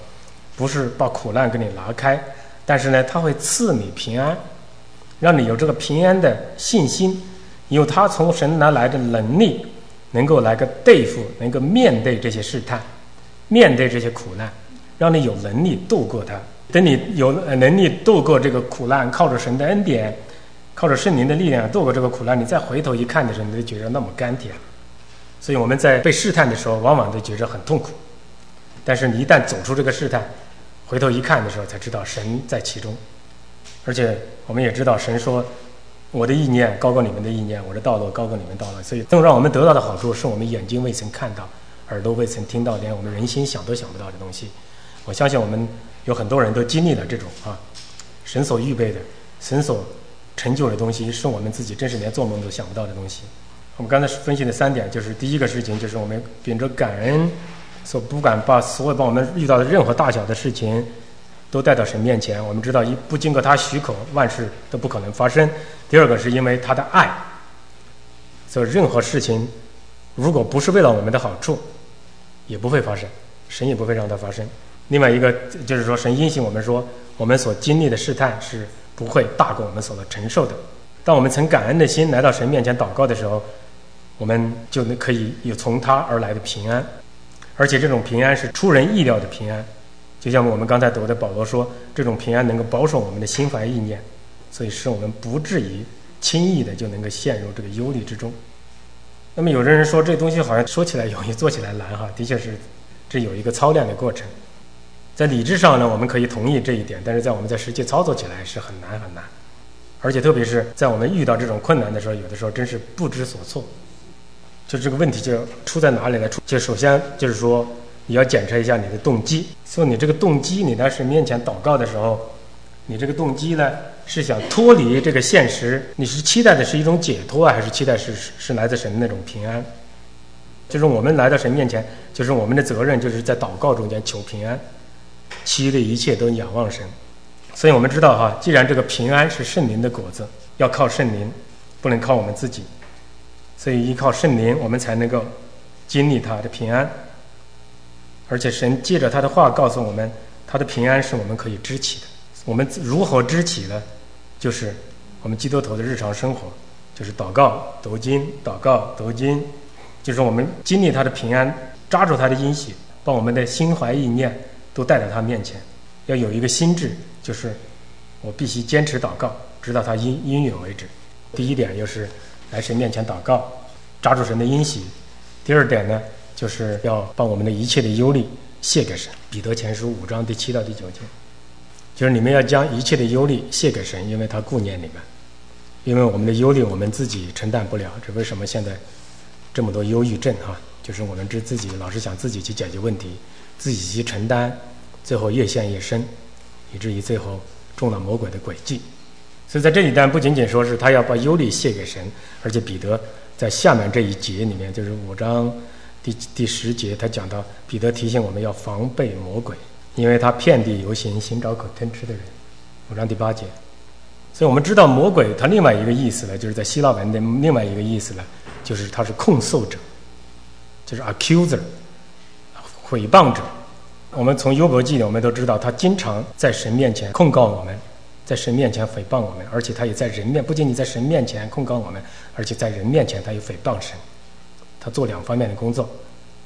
不是把苦难给你拿开，但是呢，他会赐你平安，让你有这个平安的信心，有他从神那来的能力，能够来个对付，能够面对这些试探，面对这些苦难，让你有能力度过它。等你有能力度过这个苦难，靠着神的恩典，靠着圣灵的力量度过这个苦难，你再回头一看的时候，你就觉得那么甘甜。所以我们在被试探的时候，往往都觉着很痛苦。但是你一旦走出这个试探，回头一看的时候，才知道神在其中。而且我们也知道，神说：“我的意念高过你们的意念，我的道路高过你们道路。”所以，更让我们得到的好处，是我们眼睛未曾看到，耳朵未曾听到，连我们人心想都想不到的东西。我相信我们。有很多人都经历了这种啊，神所预备的、神所成就的东西，是我们自己真是连做梦都想不到的东西。我们刚才分析的三点，就是第一个事情，就是我们秉着感恩，所不敢把所有把我们遇到的任何大小的事情都带到神面前。我们知道，一不经过他许可，万事都不可能发生。第二个是因为他的爱，所以任何事情如果不是为了我们的好处，也不会发生，神也不会让它发生。另外一个就是说，神应许我们说，我们所经历的试探是不会大过我们所能承受的。当我们曾感恩的心来到神面前祷告的时候，我们就能可以有从他而来的平安，而且这种平安是出人意料的平安。就像我们刚才读的保罗说，这种平安能够保守我们的心怀意念，所以使我们不至于轻易的就能够陷入这个忧虑之中。那么有的人说，这东西好像说起来容易，做起来难哈。的确是，这有一个操练的过程。在理智上呢，我们可以同意这一点，但是在我们在实际操作起来是很难很难，而且特别是在我们遇到这种困难的时候，有的时候真是不知所措。就这个问题就出在哪里呢？出就首先就是说，你要检查一下你的动机。说你这个动机，你当时面前祷告的时候，你这个动机呢是想脱离这个现实，你是期待的是一种解脱啊，还是期待是是来自神的那种平安？就是我们来到神面前，就是我们的责任，就是在祷告中间求平安。其余的一切都仰望神，所以我们知道哈，既然这个平安是圣灵的果子，要靠圣灵，不能靠我们自己，所以依靠圣灵，我们才能够经历他的平安。而且神借着他的话告诉我们，他的平安是我们可以支起的。我们如何支起呢？就是我们基督徒的日常生活，就是祷告、读经、祷告、读经，就是我们经历他的平安，抓住他的阴血，把我们的心怀意念。都带到他面前，要有一个心智，就是我必须坚持祷告，直到他应应允为止。第一点就是来神面前祷告，抓住神的恩喜；第二点呢，就是要把我们的一切的忧虑卸给神。彼得前书五章第七到第九节，就是你们要将一切的忧虑卸给神，因为他顾念你们。因为我们的忧虑我们自己承担不了，这为什么现在这么多忧郁症啊？就是我们这自己老是想自己去解决问题。自己去承担，最后越陷越深，以至于最后中了魔鬼的诡计。所以在这里，但不仅仅说是他要把忧虑卸给神，而且彼得在下面这一节里面，就是五章第第十节，他讲到彼得提醒我们要防备魔鬼，因为他遍地游行，寻找可吞吃的人。五章第八节，所以我们知道魔鬼他另外一个意思呢，就是在希腊文的另外一个意思呢，就是他是控诉者，就是 accuser。诽谤者，我们从优伯记里我们都知道，他经常在神面前控告我们，在神面前诽谤我们，而且他也在人面，不仅仅在神面前控告我们，而且在人面前他也诽谤神。他做两方面的工作，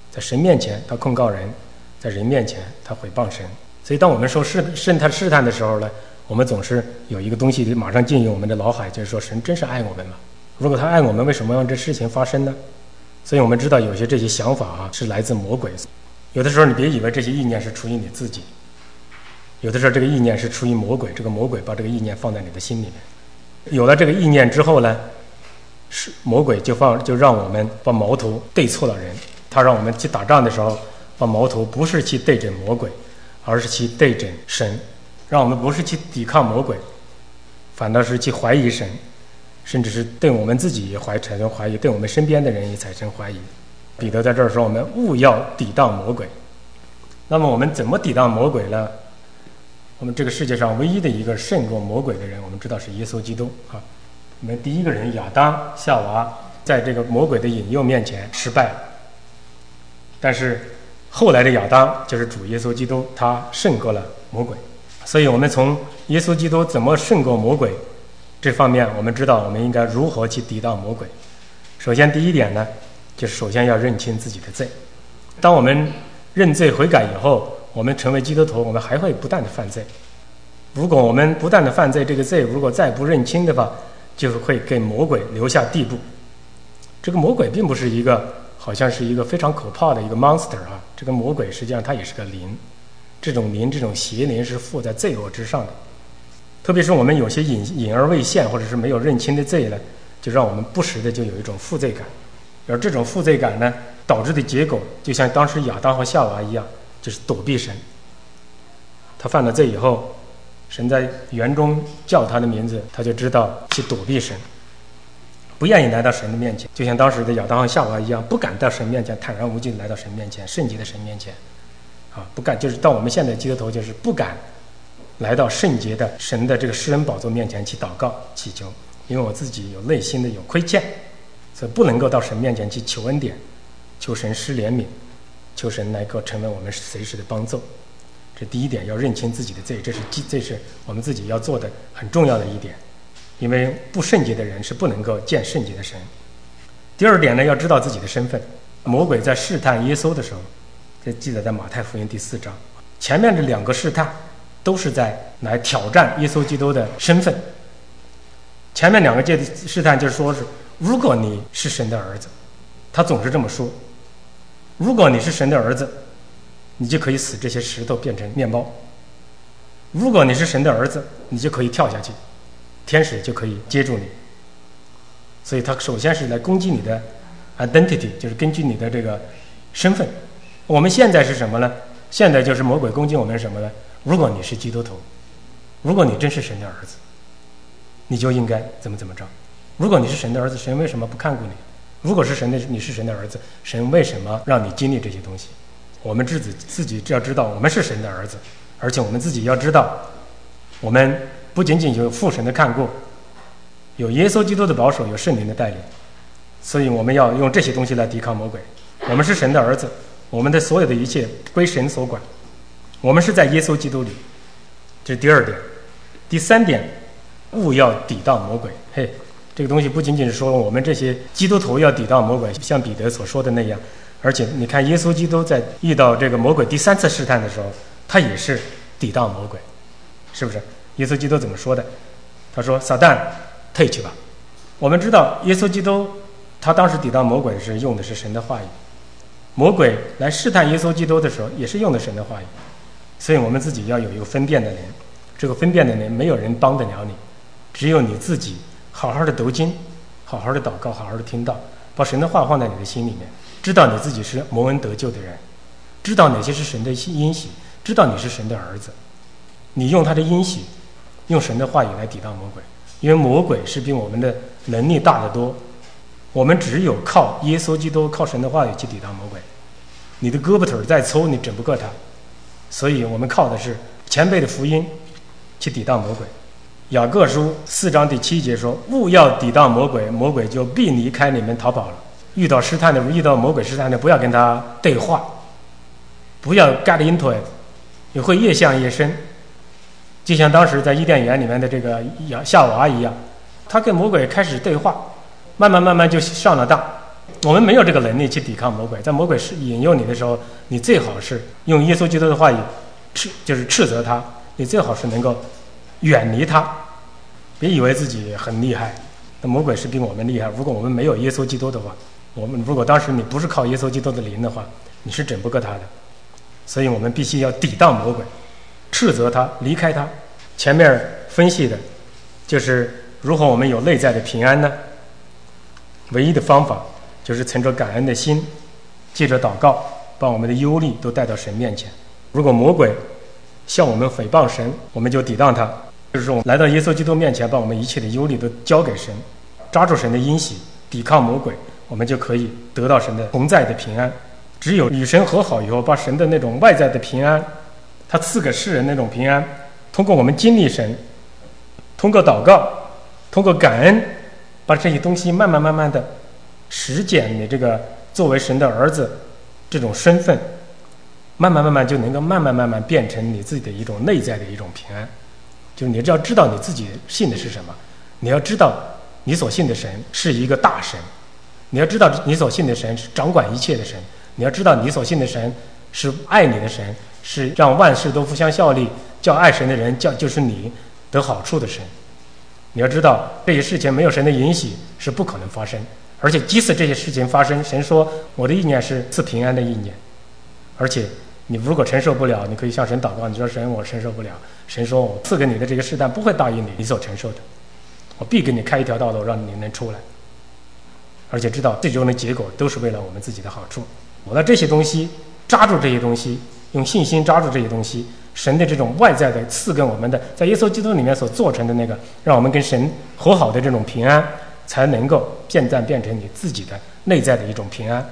在神面前他控告人，在人面前他诽谤神。所以，当我们说试试探试探的时候呢，我们总是有一个东西马上进入我们的脑海，就是说神真是爱我们吗？如果他爱我们，为什么让这事情发生呢？所以我们知道有些这些想法啊，是来自魔鬼。有的时候，你别以为这些意念是出于你自己；有的时候，这个意念是出于魔鬼。这个魔鬼把这个意念放在你的心里面。有了这个意念之后呢，是魔鬼就放就让我们把矛头对错了人。他让我们去打仗的时候，把矛头不是去对准魔鬼，而是去对准神。让我们不是去抵抗魔鬼，反倒是去怀疑神，甚至是对我们自己也怀产生怀疑，对我们身边的人也产生怀疑。彼得在这儿说：“我们勿要抵挡魔鬼。”那么我们怎么抵挡魔鬼呢？我们这个世界上唯一的一个胜过魔鬼的人，我们知道是耶稣基督啊。我们第一个人亚当夏娃在这个魔鬼的引诱面前失败了，但是后来的亚当就是主耶稣基督，他胜过了魔鬼。所以我们从耶稣基督怎么胜过魔鬼这方面，我们知道我们应该如何去抵挡魔鬼。首先，第一点呢，就是首先要认清自己的罪。当我们认罪悔改以后，我们成为基督徒，我们还会不断的犯罪。如果我们不断的犯罪，这个罪如果再不认清的话，就会给魔鬼留下地步。这个魔鬼并不是一个好像是一个非常可怕的一个 monster 啊，这个魔鬼实际上它也是个灵。这种灵，这种邪灵是附在罪恶之上的。特别是我们有些隐隐而未现，或者是没有认清的罪呢。就让我们不时的就有一种负罪感，而这种负罪感呢，导致的结果就像当时亚当和夏娃一样，就是躲避神。他犯了罪以后，神在园中叫他的名字，他就知道去躲避神，不愿意来到神的面前，就像当时的亚当和夏娃一样，不敢到神面前坦然无惧来到神面前，圣洁的神面前，啊，不敢，就是到我们现在基督徒就是不敢来到圣洁的神的这个施恩宝座面前去祷告祈求。因为我自己有内心的有亏欠，所以不能够到神面前去求恩典，求神施怜悯，求神来够成为我们随时的帮助。这第一点要认清自己的罪，这是这是我们自己要做的很重要的一点。因为不圣洁的人是不能够见圣洁的神。第二点呢，要知道自己的身份。魔鬼在试探耶稣的时候，这记载在马太福音第四章。前面这两个试探都是在来挑战耶稣基督的身份。前面两个界的试探就是说是，如果你是神的儿子，他总是这么说。如果你是神的儿子，你就可以使这些石头变成面包。如果你是神的儿子，你就可以跳下去，天使就可以接住你。所以他首先是来攻击你的 identity，就是根据你的这个身份。我们现在是什么呢？现在就是魔鬼攻击我们什么呢？如果你是基督徒，如果你真是神的儿子。你就应该怎么怎么着？如果你是神的儿子，神为什么不看顾你？如果是神的，你是神的儿子，神为什么让你经历这些东西？我们自己自己要知道，我们是神的儿子，而且我们自己要知道，我们不仅仅有父神的看顾，有耶稣基督的保守，有圣灵的带领，所以我们要用这些东西来抵抗魔鬼。我们是神的儿子，我们的所有的一切归神所管，我们是在耶稣基督里。这是第二点，第三点。勿要抵挡魔鬼，嘿，这个东西不仅仅是说我们这些基督徒要抵挡魔鬼，像彼得所说的那样，而且你看耶稣基督在遇到这个魔鬼第三次试探的时候，他也是抵挡魔鬼，是不是？耶稣基督怎么说的？他说：“撒旦，退去吧。”我们知道耶稣基督他当时抵挡魔鬼是用的是神的话语，魔鬼来试探耶稣基督的时候也是用的神的话语，所以我们自己要有一个分辨的人，这个分辨的人没有人帮得了你。只有你自己好好的读经，好好的祷告，好好的听到，把神的话放在你的心里面，知道你自己是蒙恩得救的人，知道哪些是神的恩喜，知道你是神的儿子，你用他的恩喜，用神的话语来抵挡魔鬼，因为魔鬼是比我们的能力大得多，我们只有靠耶稣基督，靠神的话语去抵挡魔鬼。你的胳膊腿再粗，你整不过他，所以我们靠的是前辈的福音去抵挡魔鬼。雅各书四章第七节说：“勿要抵挡魔鬼，魔鬼就必离开你们逃跑了。遇到试探的，遇到魔鬼试探的，不要跟他对话，不要 get into it，你会越陷越深。就像当时在伊甸园里面的这个亚夏娃一样，他跟魔鬼开始对话，慢慢慢慢就上了当。我们没有这个能力去抵抗魔鬼，在魔鬼是引诱你的时候，你最好是用耶稣基督的话语斥，就是斥责他。你最好是能够。”远离他，别以为自己很厉害。那魔鬼是比我们厉害。如果我们没有耶稣基督的话，我们如果当时你不是靠耶稣基督的灵的话，你是整不过他的。所以我们必须要抵挡魔鬼，斥责他，离开他。前面分析的，就是如何我们有内在的平安呢？唯一的方法就是存着感恩的心，借着祷告，把我们的忧虑都带到神面前。如果魔鬼向我们诽谤神，我们就抵挡他。就是说，来到耶稣基督面前，把我们一切的忧虑都交给神，抓住神的阴喜，抵抗魔鬼，我们就可以得到神的同在的平安。只有与神和好以后，把神的那种外在的平安，他赐给世人那种平安，通过我们经历神，通过祷告，通过感恩，把这些东西慢慢慢慢的实践你这个作为神的儿子这种身份，慢慢慢慢就能够慢慢慢慢变成你自己的一种内在的一种平安。就是你只要知道你自己信的是什么，你要知道你所信的神是一个大神，你要知道你所信的神是掌管一切的神，你要知道你所信的神是爱你的神，是让万事都互相效力，叫爱神的人叫就是你得好处的神。你要知道这些事情没有神的允许是不可能发生，而且即使这些事情发生，神说我的意念是赐平安的意念，而且。你如果承受不了，你可以向神祷告。你说神，我承受不了。神说我赐给你的这个试探不会答应你你所承受的，我必给你开一条道路，让你能出来。而且知道最终的结果都是为了我们自己的好处。我的这些东西，抓住这些东西，用信心抓住这些东西，神的这种外在的赐给我们的，在耶稣基督里面所做成的那个，让我们跟神和好的这种平安，才能够渐渐变成你自己的内在的一种平安。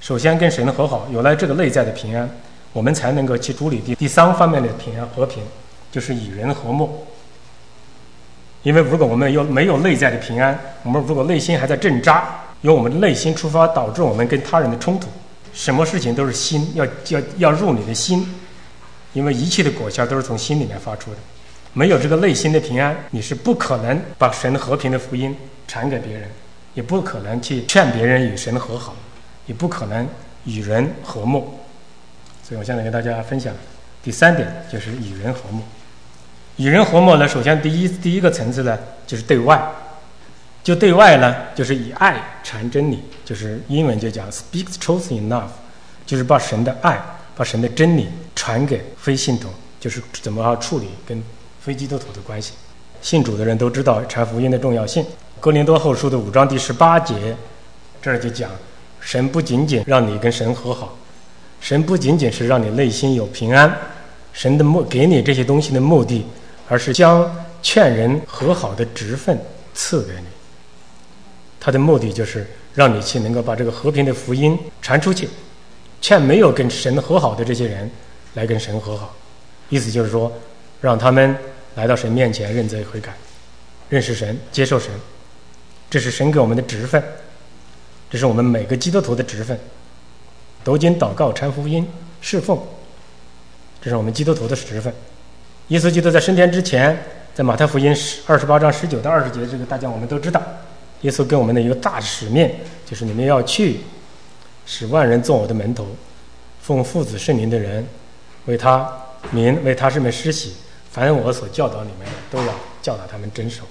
首先跟神的和好，有了这个内在的平安，我们才能够去处理第第三方面的平安和平，就是与人和睦。因为如果我们有没有内在的平安，我们如果内心还在挣扎，由我们的内心出发，导致我们跟他人的冲突。什么事情都是心要要要入你的心，因为一切的果效都是从心里面发出的。没有这个内心的平安，你是不可能把神和平的福音传给别人，也不可能去劝别人与神和好。也不可能与人和睦，所以我现在跟大家分享第三点，就是与人和睦。与人和睦呢，首先第一第一个层次呢，就是对外，就对外呢，就是以爱传真理，就是英文就讲 speak truth in love，就是把神的爱、把神的真理传给非信徒，就是怎么处理跟非基督徒的关系。信主的人都知道传福音的重要性。哥林多后书的五章第十八节，这儿就讲。神不仅仅让你跟神和好，神不仅仅是让你内心有平安，神的目给你这些东西的目的，而是将劝人和好的职分赐给你。他的目的就是让你去能够把这个和平的福音传出去，劝没有跟神和好的这些人来跟神和好。意思就是说，让他们来到神面前认罪悔改，认识神，接受神，这是神给我们的职分。这是我们每个基督徒的职分，读经、祷告、传福音、侍奉，这是我们基督徒的职分。耶稣基督在升天之前，在马太福音十二十八章十九到二十节，这个大家我们都知道。耶稣给我们的一个大使命，就是你们要去，使万人做我的门徒，奉父子圣灵的人，为他名为他上面施洗，凡我所教导你们的，都要教导他们遵守。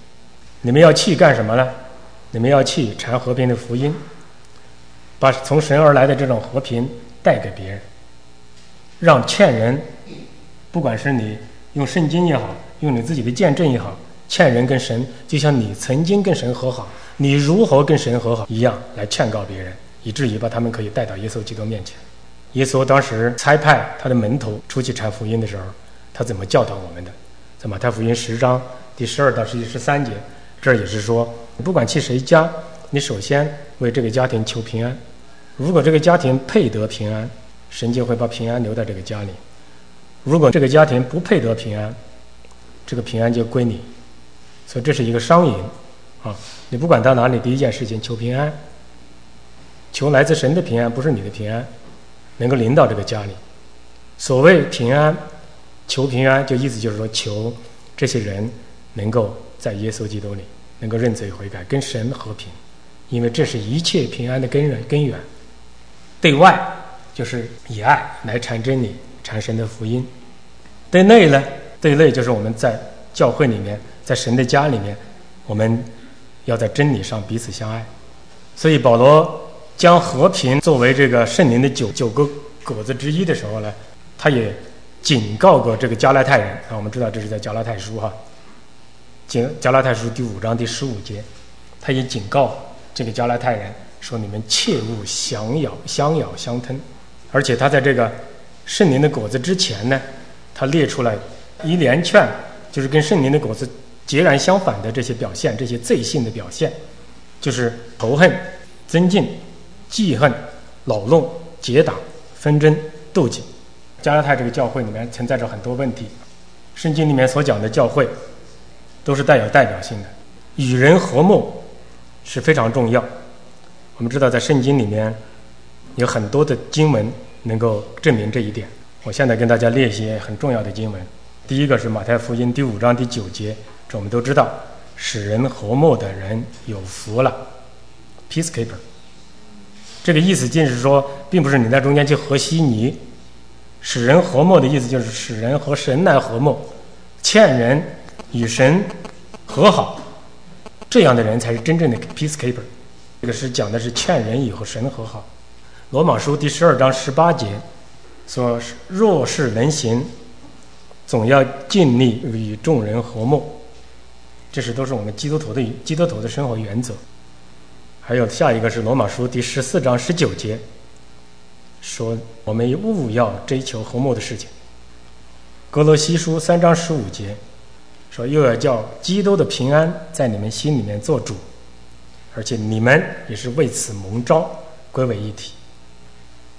你们要去干什么呢？你们要去传和平的福音。把从神而来的这种和平带给别人，让劝人，不管是你用圣经也好，用你自己的见证也好，劝人跟神，就像你曾经跟神和好，你如何跟神和好一样，来劝告别人，以至于把他们可以带到耶稣基督面前。耶稣当时差派他的门徒出去传福音的时候，他怎么教导我们的？在马太福音十章第十二到十一十三节，这儿也是说，不管去谁家，你首先为这个家庭求平安。如果这个家庭配得平安，神就会把平安留在这个家里；如果这个家庭不配得平安，这个平安就归你。所以这是一个双赢啊！你不管到哪里，第一件事情求平安，求来自神的平安，不是你的平安，能够临到这个家里。所谓平安，求平安，就意思就是说，求这些人能够在耶稣基督里能够认罪悔改，跟神和平，因为这是一切平安的根源根源。对外就是以爱来传真理、传神的福音；对内呢，对内就是我们在教会里面，在神的家里面，我们要在真理上彼此相爱。所以保罗将和平作为这个圣灵的九九个果子之一的时候呢，他也警告过这个加拉太人啊。我们知道这是在加拉太书哈，加加拉太书第五章第十五节，他也警告这个加拉太人。说你们切勿相咬、相咬、相吞，而且他在这个圣灵的果子之前呢，他列出来一连串，就是跟圣灵的果子截然相反的这些表现，这些罪性的表现，就是仇恨、增进、记恨、恼怒、结党、纷争、妒忌。加拉太这个教会里面存在着很多问题，圣经里面所讲的教会，都是带有代表性的，与人和睦是非常重要。我们知道，在圣经里面有很多的经文能够证明这一点。我现在跟大家列一些很重要的经文。第一个是马太福音第五章第九节，这我们都知道，使人和睦的人有福了，peacekeeper。这个意思就是说，并不是你在中间去和稀泥，使人和睦的意思就是使人和神来和睦，欠人与神和好，这样的人才是真正的 peacekeeper。这个是讲的是欠人以后神和好。罗马书第十二章十八节说：“若是能行。”总要尽力与众人和睦，这是都是我们基督徒的基督徒的生活原则。还有下一个是罗马书第十四章十九节，说我们务要追求和睦的事情。格罗西书三章十五节说又要叫基督的平安在你们心里面做主，而且你们也是为此蒙召归为一体。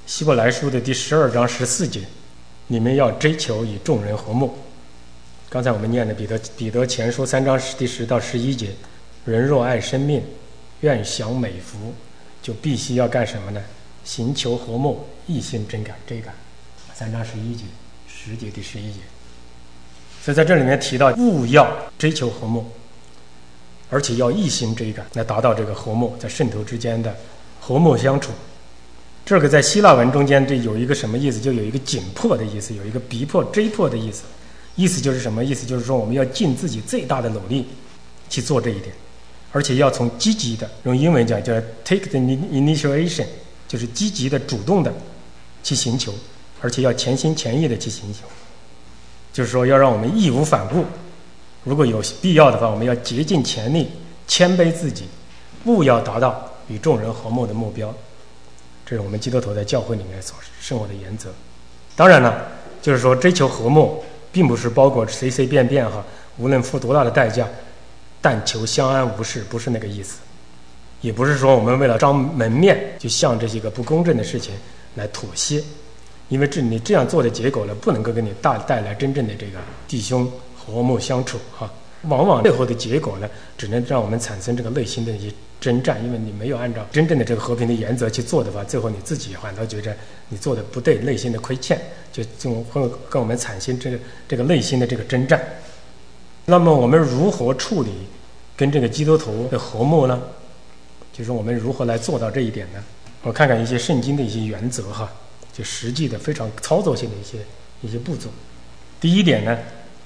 希伯来书的第十二章十四节。你们要追求与众人和睦。刚才我们念的彼得彼得前书三章第十到十一节，人若爱生命，愿享美福，就必须要干什么呢？行求和睦，一心真感。这个三章十一节，十节第十一节。所以在这里面提到，勿要追求和睦，而且要一心追赶，来达到这个和睦，在圣徒之间的和睦相处。这个在希腊文中间，这有一个什么意思？就有一个紧迫的意思，有一个逼迫、追迫的意思。意思就是什么意思？就是说我们要尽自己最大的努力去做这一点，而且要从积极的，用英文讲叫 take the initiation，就是积极的、主动的去寻求，而且要全心全意的去寻求。就是说要让我们义无反顾，如果有必要的话，我们要竭尽全力，谦卑自己，务要达到与众人和睦的目标。这是我们基督徒在教会里面所生活的原则。当然了，就是说追求和睦，并不是包括随随便便哈，无论付多大的代价，但求相安无事，不是那个意思。也不是说我们为了张门面，就向这些个不公正的事情来妥协，因为这你这样做的结果呢，不能够给你大带来真正的这个弟兄和睦相处哈。往往最后的结果呢，只能让我们产生这个内心的一些征战，因为你没有按照真正的这个和平的原则去做的话，最后你自己反倒觉着你做的不对，内心的亏欠，就就会跟我们产生这个这个内心的这个征战。那么我们如何处理跟这个基督徒的和睦呢？就是我们如何来做到这一点呢？我看看一些圣经的一些原则哈，就实际的非常操作性的一些一些步骤。第一点呢。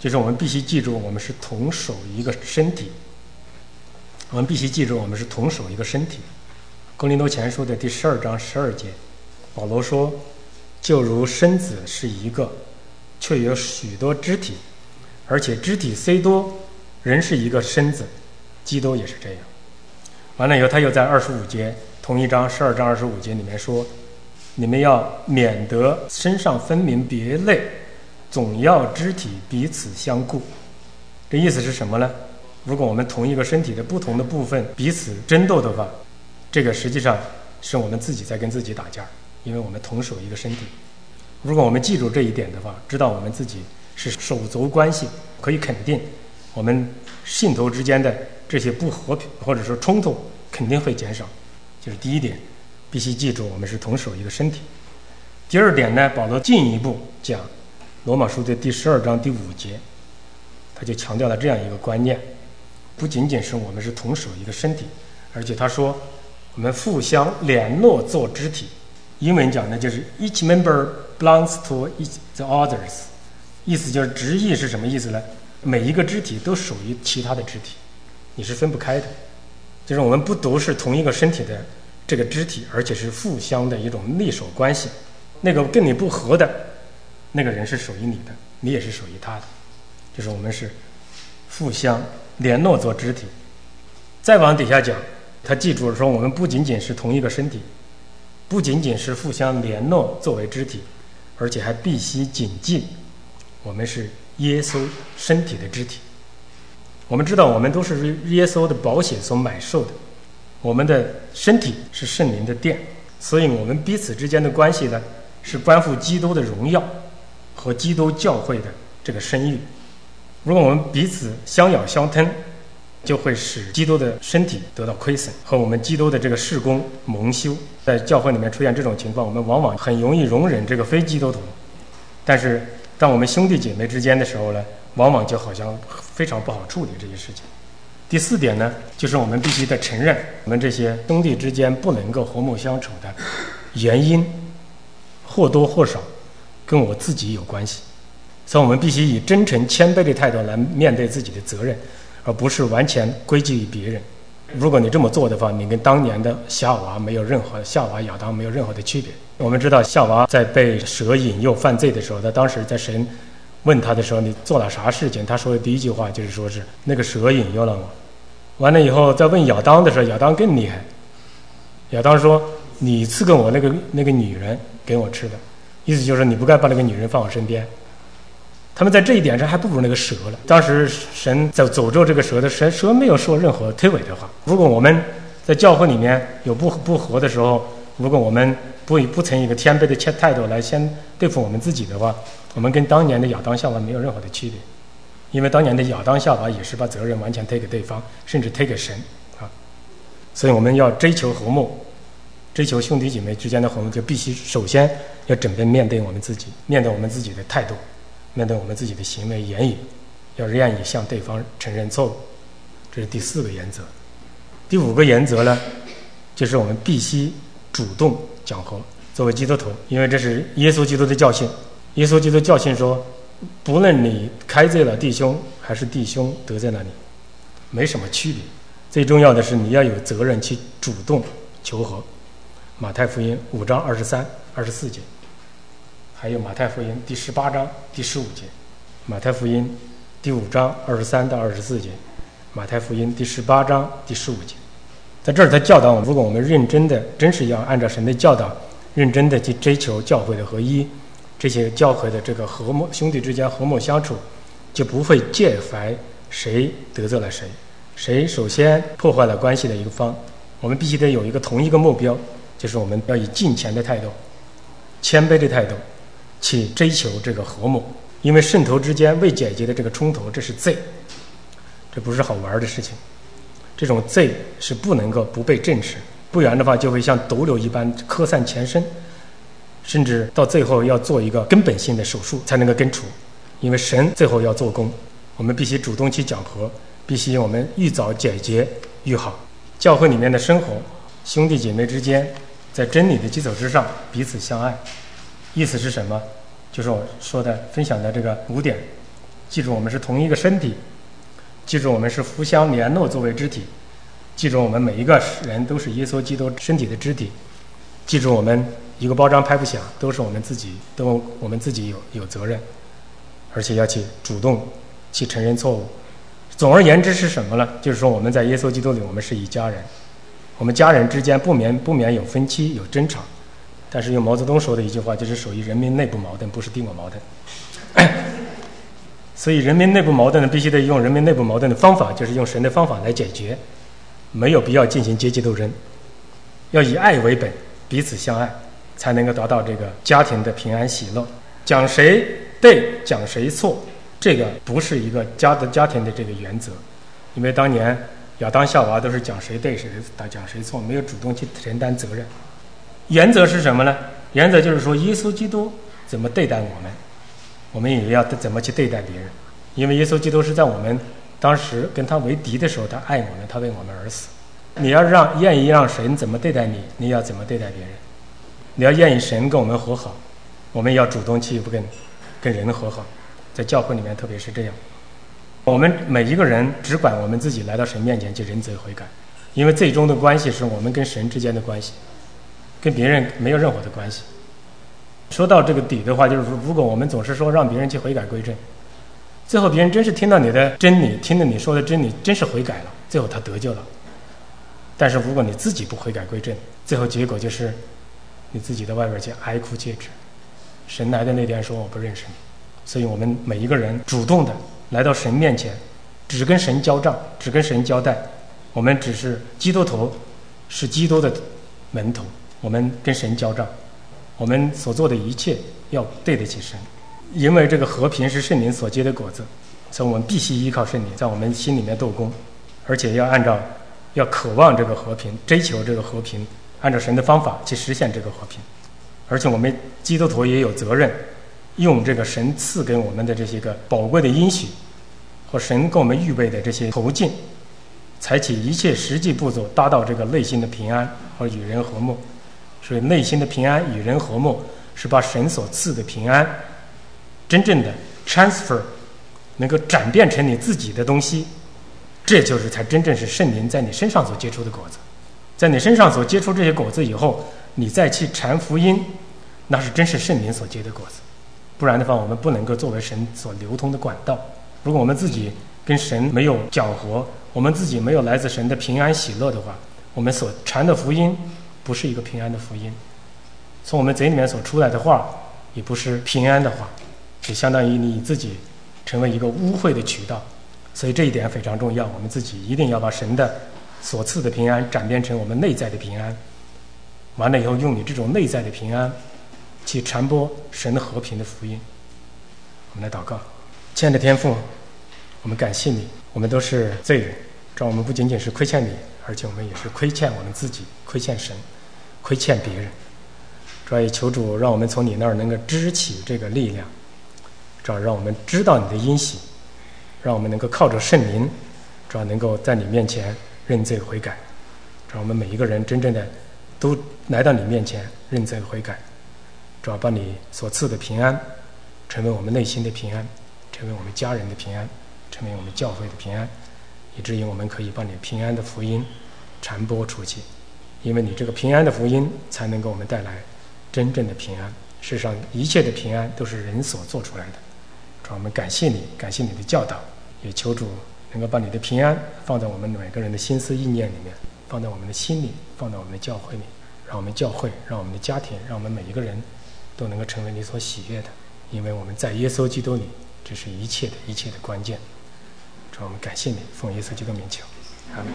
就是我们必须记住，我们是同守一个身体。我们必须记住，我们是同守一个身体。哥林多前书的第十二章十二节，保罗说：“就如身子是一个，却有许多肢体，而且肢体虽多，人是一个身子，基督也是这样。”完了以后，他又在二十五节同一章十二章二十五节里面说：“你们要免得身上分明别类。”总要肢体彼此相顾，这意思是什么呢？如果我们同一个身体的不同的部分彼此争斗的话，这个实际上是我们自己在跟自己打架，因为我们同属一个身体。如果我们记住这一点的话，知道我们自己是手足关系，可以肯定我们信徒之间的这些不和平或者说冲突肯定会减少。就是第一点，必须记住我们是同属一个身体。第二点呢，保罗进一步讲。罗马书的第十二章第五节，他就强调了这样一个观念：不仅仅是我们是同属一个身体，而且他说我们互相联络做肢体。英文讲的就是 each member belongs to each the others，意思就是直译是什么意思呢？每一个肢体都属于其他的肢体，你是分不开的。就是我们不都是同一个身体的这个肢体，而且是互相的一种隶属关系。那个跟你不合的。那个人是属于你的，你也是属于他的，就是我们是互相联络做肢体。再往底下讲，他记住了说，我们不仅仅是同一个身体，不仅仅是互相联络作为肢体，而且还必须谨记，我们是耶稣身体的肢体。我们知道，我们都是耶稣的保险所买受的，我们的身体是圣灵的殿，所以我们彼此之间的关系呢，是关乎基督的荣耀。和基督教会的这个声誉，如果我们彼此相咬相吞，就会使基督的身体得到亏损，和我们基督的这个事工蒙羞。在教会里面出现这种情况，我们往往很容易容忍这个非基督徒，但是当我们兄弟姐妹之间的时候呢，往往就好像非常不好处理这些事情。第四点呢，就是我们必须得承认，我们这些兄弟之间不能够和睦相处的原因，或多或少跟我自己有关系。所以，我们必须以真诚谦卑的态度来面对自己的责任，而不是完全归咎于别人。如果你这么做的话，你跟当年的夏娃没有任何夏娃亚当没有任何的区别。我们知道夏娃在被蛇引诱犯罪的时候，他当时在神问他的时候，你做了啥事情？他说的第一句话就是说是那个蛇引诱了我。完了以后再问亚当的时候，亚当更厉害。亚当说：“你赐给我那个那个女人给我吃的，意思就是你不该把那个女人放我身边。”他们在这一点上还不如那个蛇了。当时神在诅咒这个蛇的神，蛇没有说任何推诿的话。如果我们在教会里面有不不和的时候，如果我们不不曾一个谦卑的态态度来先对付我们自己的话，我们跟当年的亚当夏娃没有任何的区别。因为当年的亚当夏娃也是把责任完全推给对方，甚至推给神啊。所以我们要追求和睦，追求兄弟姐妹之间的和睦，就必须首先要准备面对我们自己，面对我们自己的态度。面对我们自己的行为言语，要愿意向对方承认错误，这是第四个原则。第五个原则呢，就是我们必须主动讲和。作为基督徒，因为这是耶稣基督的教训。耶稣基督教训说，不论你开罪了弟兄，还是弟兄得罪了你，没什么区别。最重要的是你要有责任去主动求和。马太福音五章二十三、二十四节。还有马太福音第十八章第十五节，马太福音第五章二十三到二十四节，马太福音第十八章第十五节，在这儿他教导我们：如果我们认真的、真是要按照神的教导，认真的去追求教会的合一，这些教会的这个和睦兄弟之间和睦相处，就不会介怀谁得罪了谁，谁首先破坏了关系的一个方。我们必须得有一个同一个目标，就是我们要以敬虔的态度、谦卑的态度。去追求这个和睦，因为圣徒之间未解决的这个冲突，这是罪，这不是好玩的事情。这种罪是不能够不被正视，不然的话就会像毒瘤一般扩散全身，甚至到最后要做一个根本性的手术才能够根除。因为神最后要做工，我们必须主动去讲和，必须我们愈早解决愈好。教会里面的生活，兄弟姐妹之间在真理的基础之上彼此相爱。意思是什么？就是我说的分享的这个五点。记住，我们是同一个身体；记住，我们是互相联络作为肢体；记住，我们每一个人都是耶稣基督身体的肢体；记住，我们一个包装拍不响，都是我们自己，都我们自己有有责任，而且要去主动去承认错误。总而言之是什么呢？就是说，我们在耶稣基督里，我们是一家人。我们家人之间不免不免有分歧、有争吵。但是用毛泽东说的一句话，就是属于人民内部矛盾，不是帝国矛盾。所以，人民内部矛盾呢，必须得用人民内部矛盾的方法，就是用神的方法来解决，没有必要进行阶级斗争，要以爱为本，彼此相爱，才能够达到这个家庭的平安喜乐。讲谁对，讲谁错，这个不是一个家的家庭的这个原则，因为当年亚当夏娃都是讲谁对谁讲谁错，没有主动去承担责任。原则是什么呢？原则就是说，耶稣基督怎么对待我们，我们也要怎么去对待别人。因为耶稣基督是在我们当时跟他为敌的时候，他爱我们，他为我们而死。你要让愿意让神怎么对待你，你要怎么对待别人？你要愿意神跟我们和好，我们要主动去不跟跟人和好。在教会里面，特别是这样，我们每一个人只管我们自己来到神面前去认罪悔改，因为最终的关系是我们跟神之间的关系。跟别人没有任何的关系。说到这个底的话，就是说，如果我们总是说让别人去悔改归正，最后别人真是听到你的真理，听了你说的真理，真是悔改了，最后他得救了。但是如果你自己不悔改归正，最后结果就是你自己在外边去哀哭切齿。神来的那天说我不认识你，所以我们每一个人主动的来到神面前，只跟神交账，只跟神交代，我们只是基督徒，是基督的门徒。我们跟神交账，我们所做的一切要对得起神，因为这个和平是圣灵所结的果子，所以我们必须依靠圣灵在我们心里面动工，而且要按照要渴望这个和平，追求这个和平，按照神的方法去实现这个和平。而且我们基督徒也有责任，用这个神赐给我们的这些个宝贵的应许，和神给我们预备的这些途径，采取一切实际步骤，达到这个内心的平安和与人和睦。所以，内心的平安与人和睦，是把神所赐的平安，真正的 transfer，能够转变成你自己的东西。这就是才真正是圣灵在你身上所结出的果子，在你身上所结出这些果子以后。你再去传福音，那是真是圣灵所结的果子，不然的话，我们不能够作为神所流通的管道。如果我们自己跟神没有搅和，我们自己没有来自神的平安喜乐的话，我们所传的福音不是一个平安的福音，从我们嘴里面所出来的话也不是平安的话，就相当于你自己成为一个污秽的渠道。所以这一点非常重要，我们自己一定要把神的所赐的平安转变成我们内在的平安。完了以后，用你这种内在的平安，去传播神的和平的福音。我们来祷告，亲爱的天父，我们感谢你。我们都是罪人，这我们不仅仅是亏欠你，而且我们也是亏欠我们自己，亏欠神，亏欠别人。主要求主让我们从你那儿能够支起这个力量，主要让我们知道你的因喜，让我们能够靠着圣灵，主要能够在你面前认罪悔改，让我们每一个人真正的。都来到你面前认罪悔改，主要把你所赐的平安，成为我们内心的平安，成为我们家人的平安，成为我们教会的平安，以至于我们可以把你平安的福音传播出去。因为你这个平安的福音，才能给我们带来真正的平安。世上一切的平安都是人所做出来的。主，我们感谢你，感谢你的教导，也求主能够把你的平安放在我们每个人的心思意念里面。放在我们的心里，放在我们的教会里，让我们教会，让我们的家庭，让我们每一个人都能够成为你所喜悦的。因为我们在耶稣基督里，这是一切的一切的关键。主，我们感谢你，奉耶稣基督名求，阿门。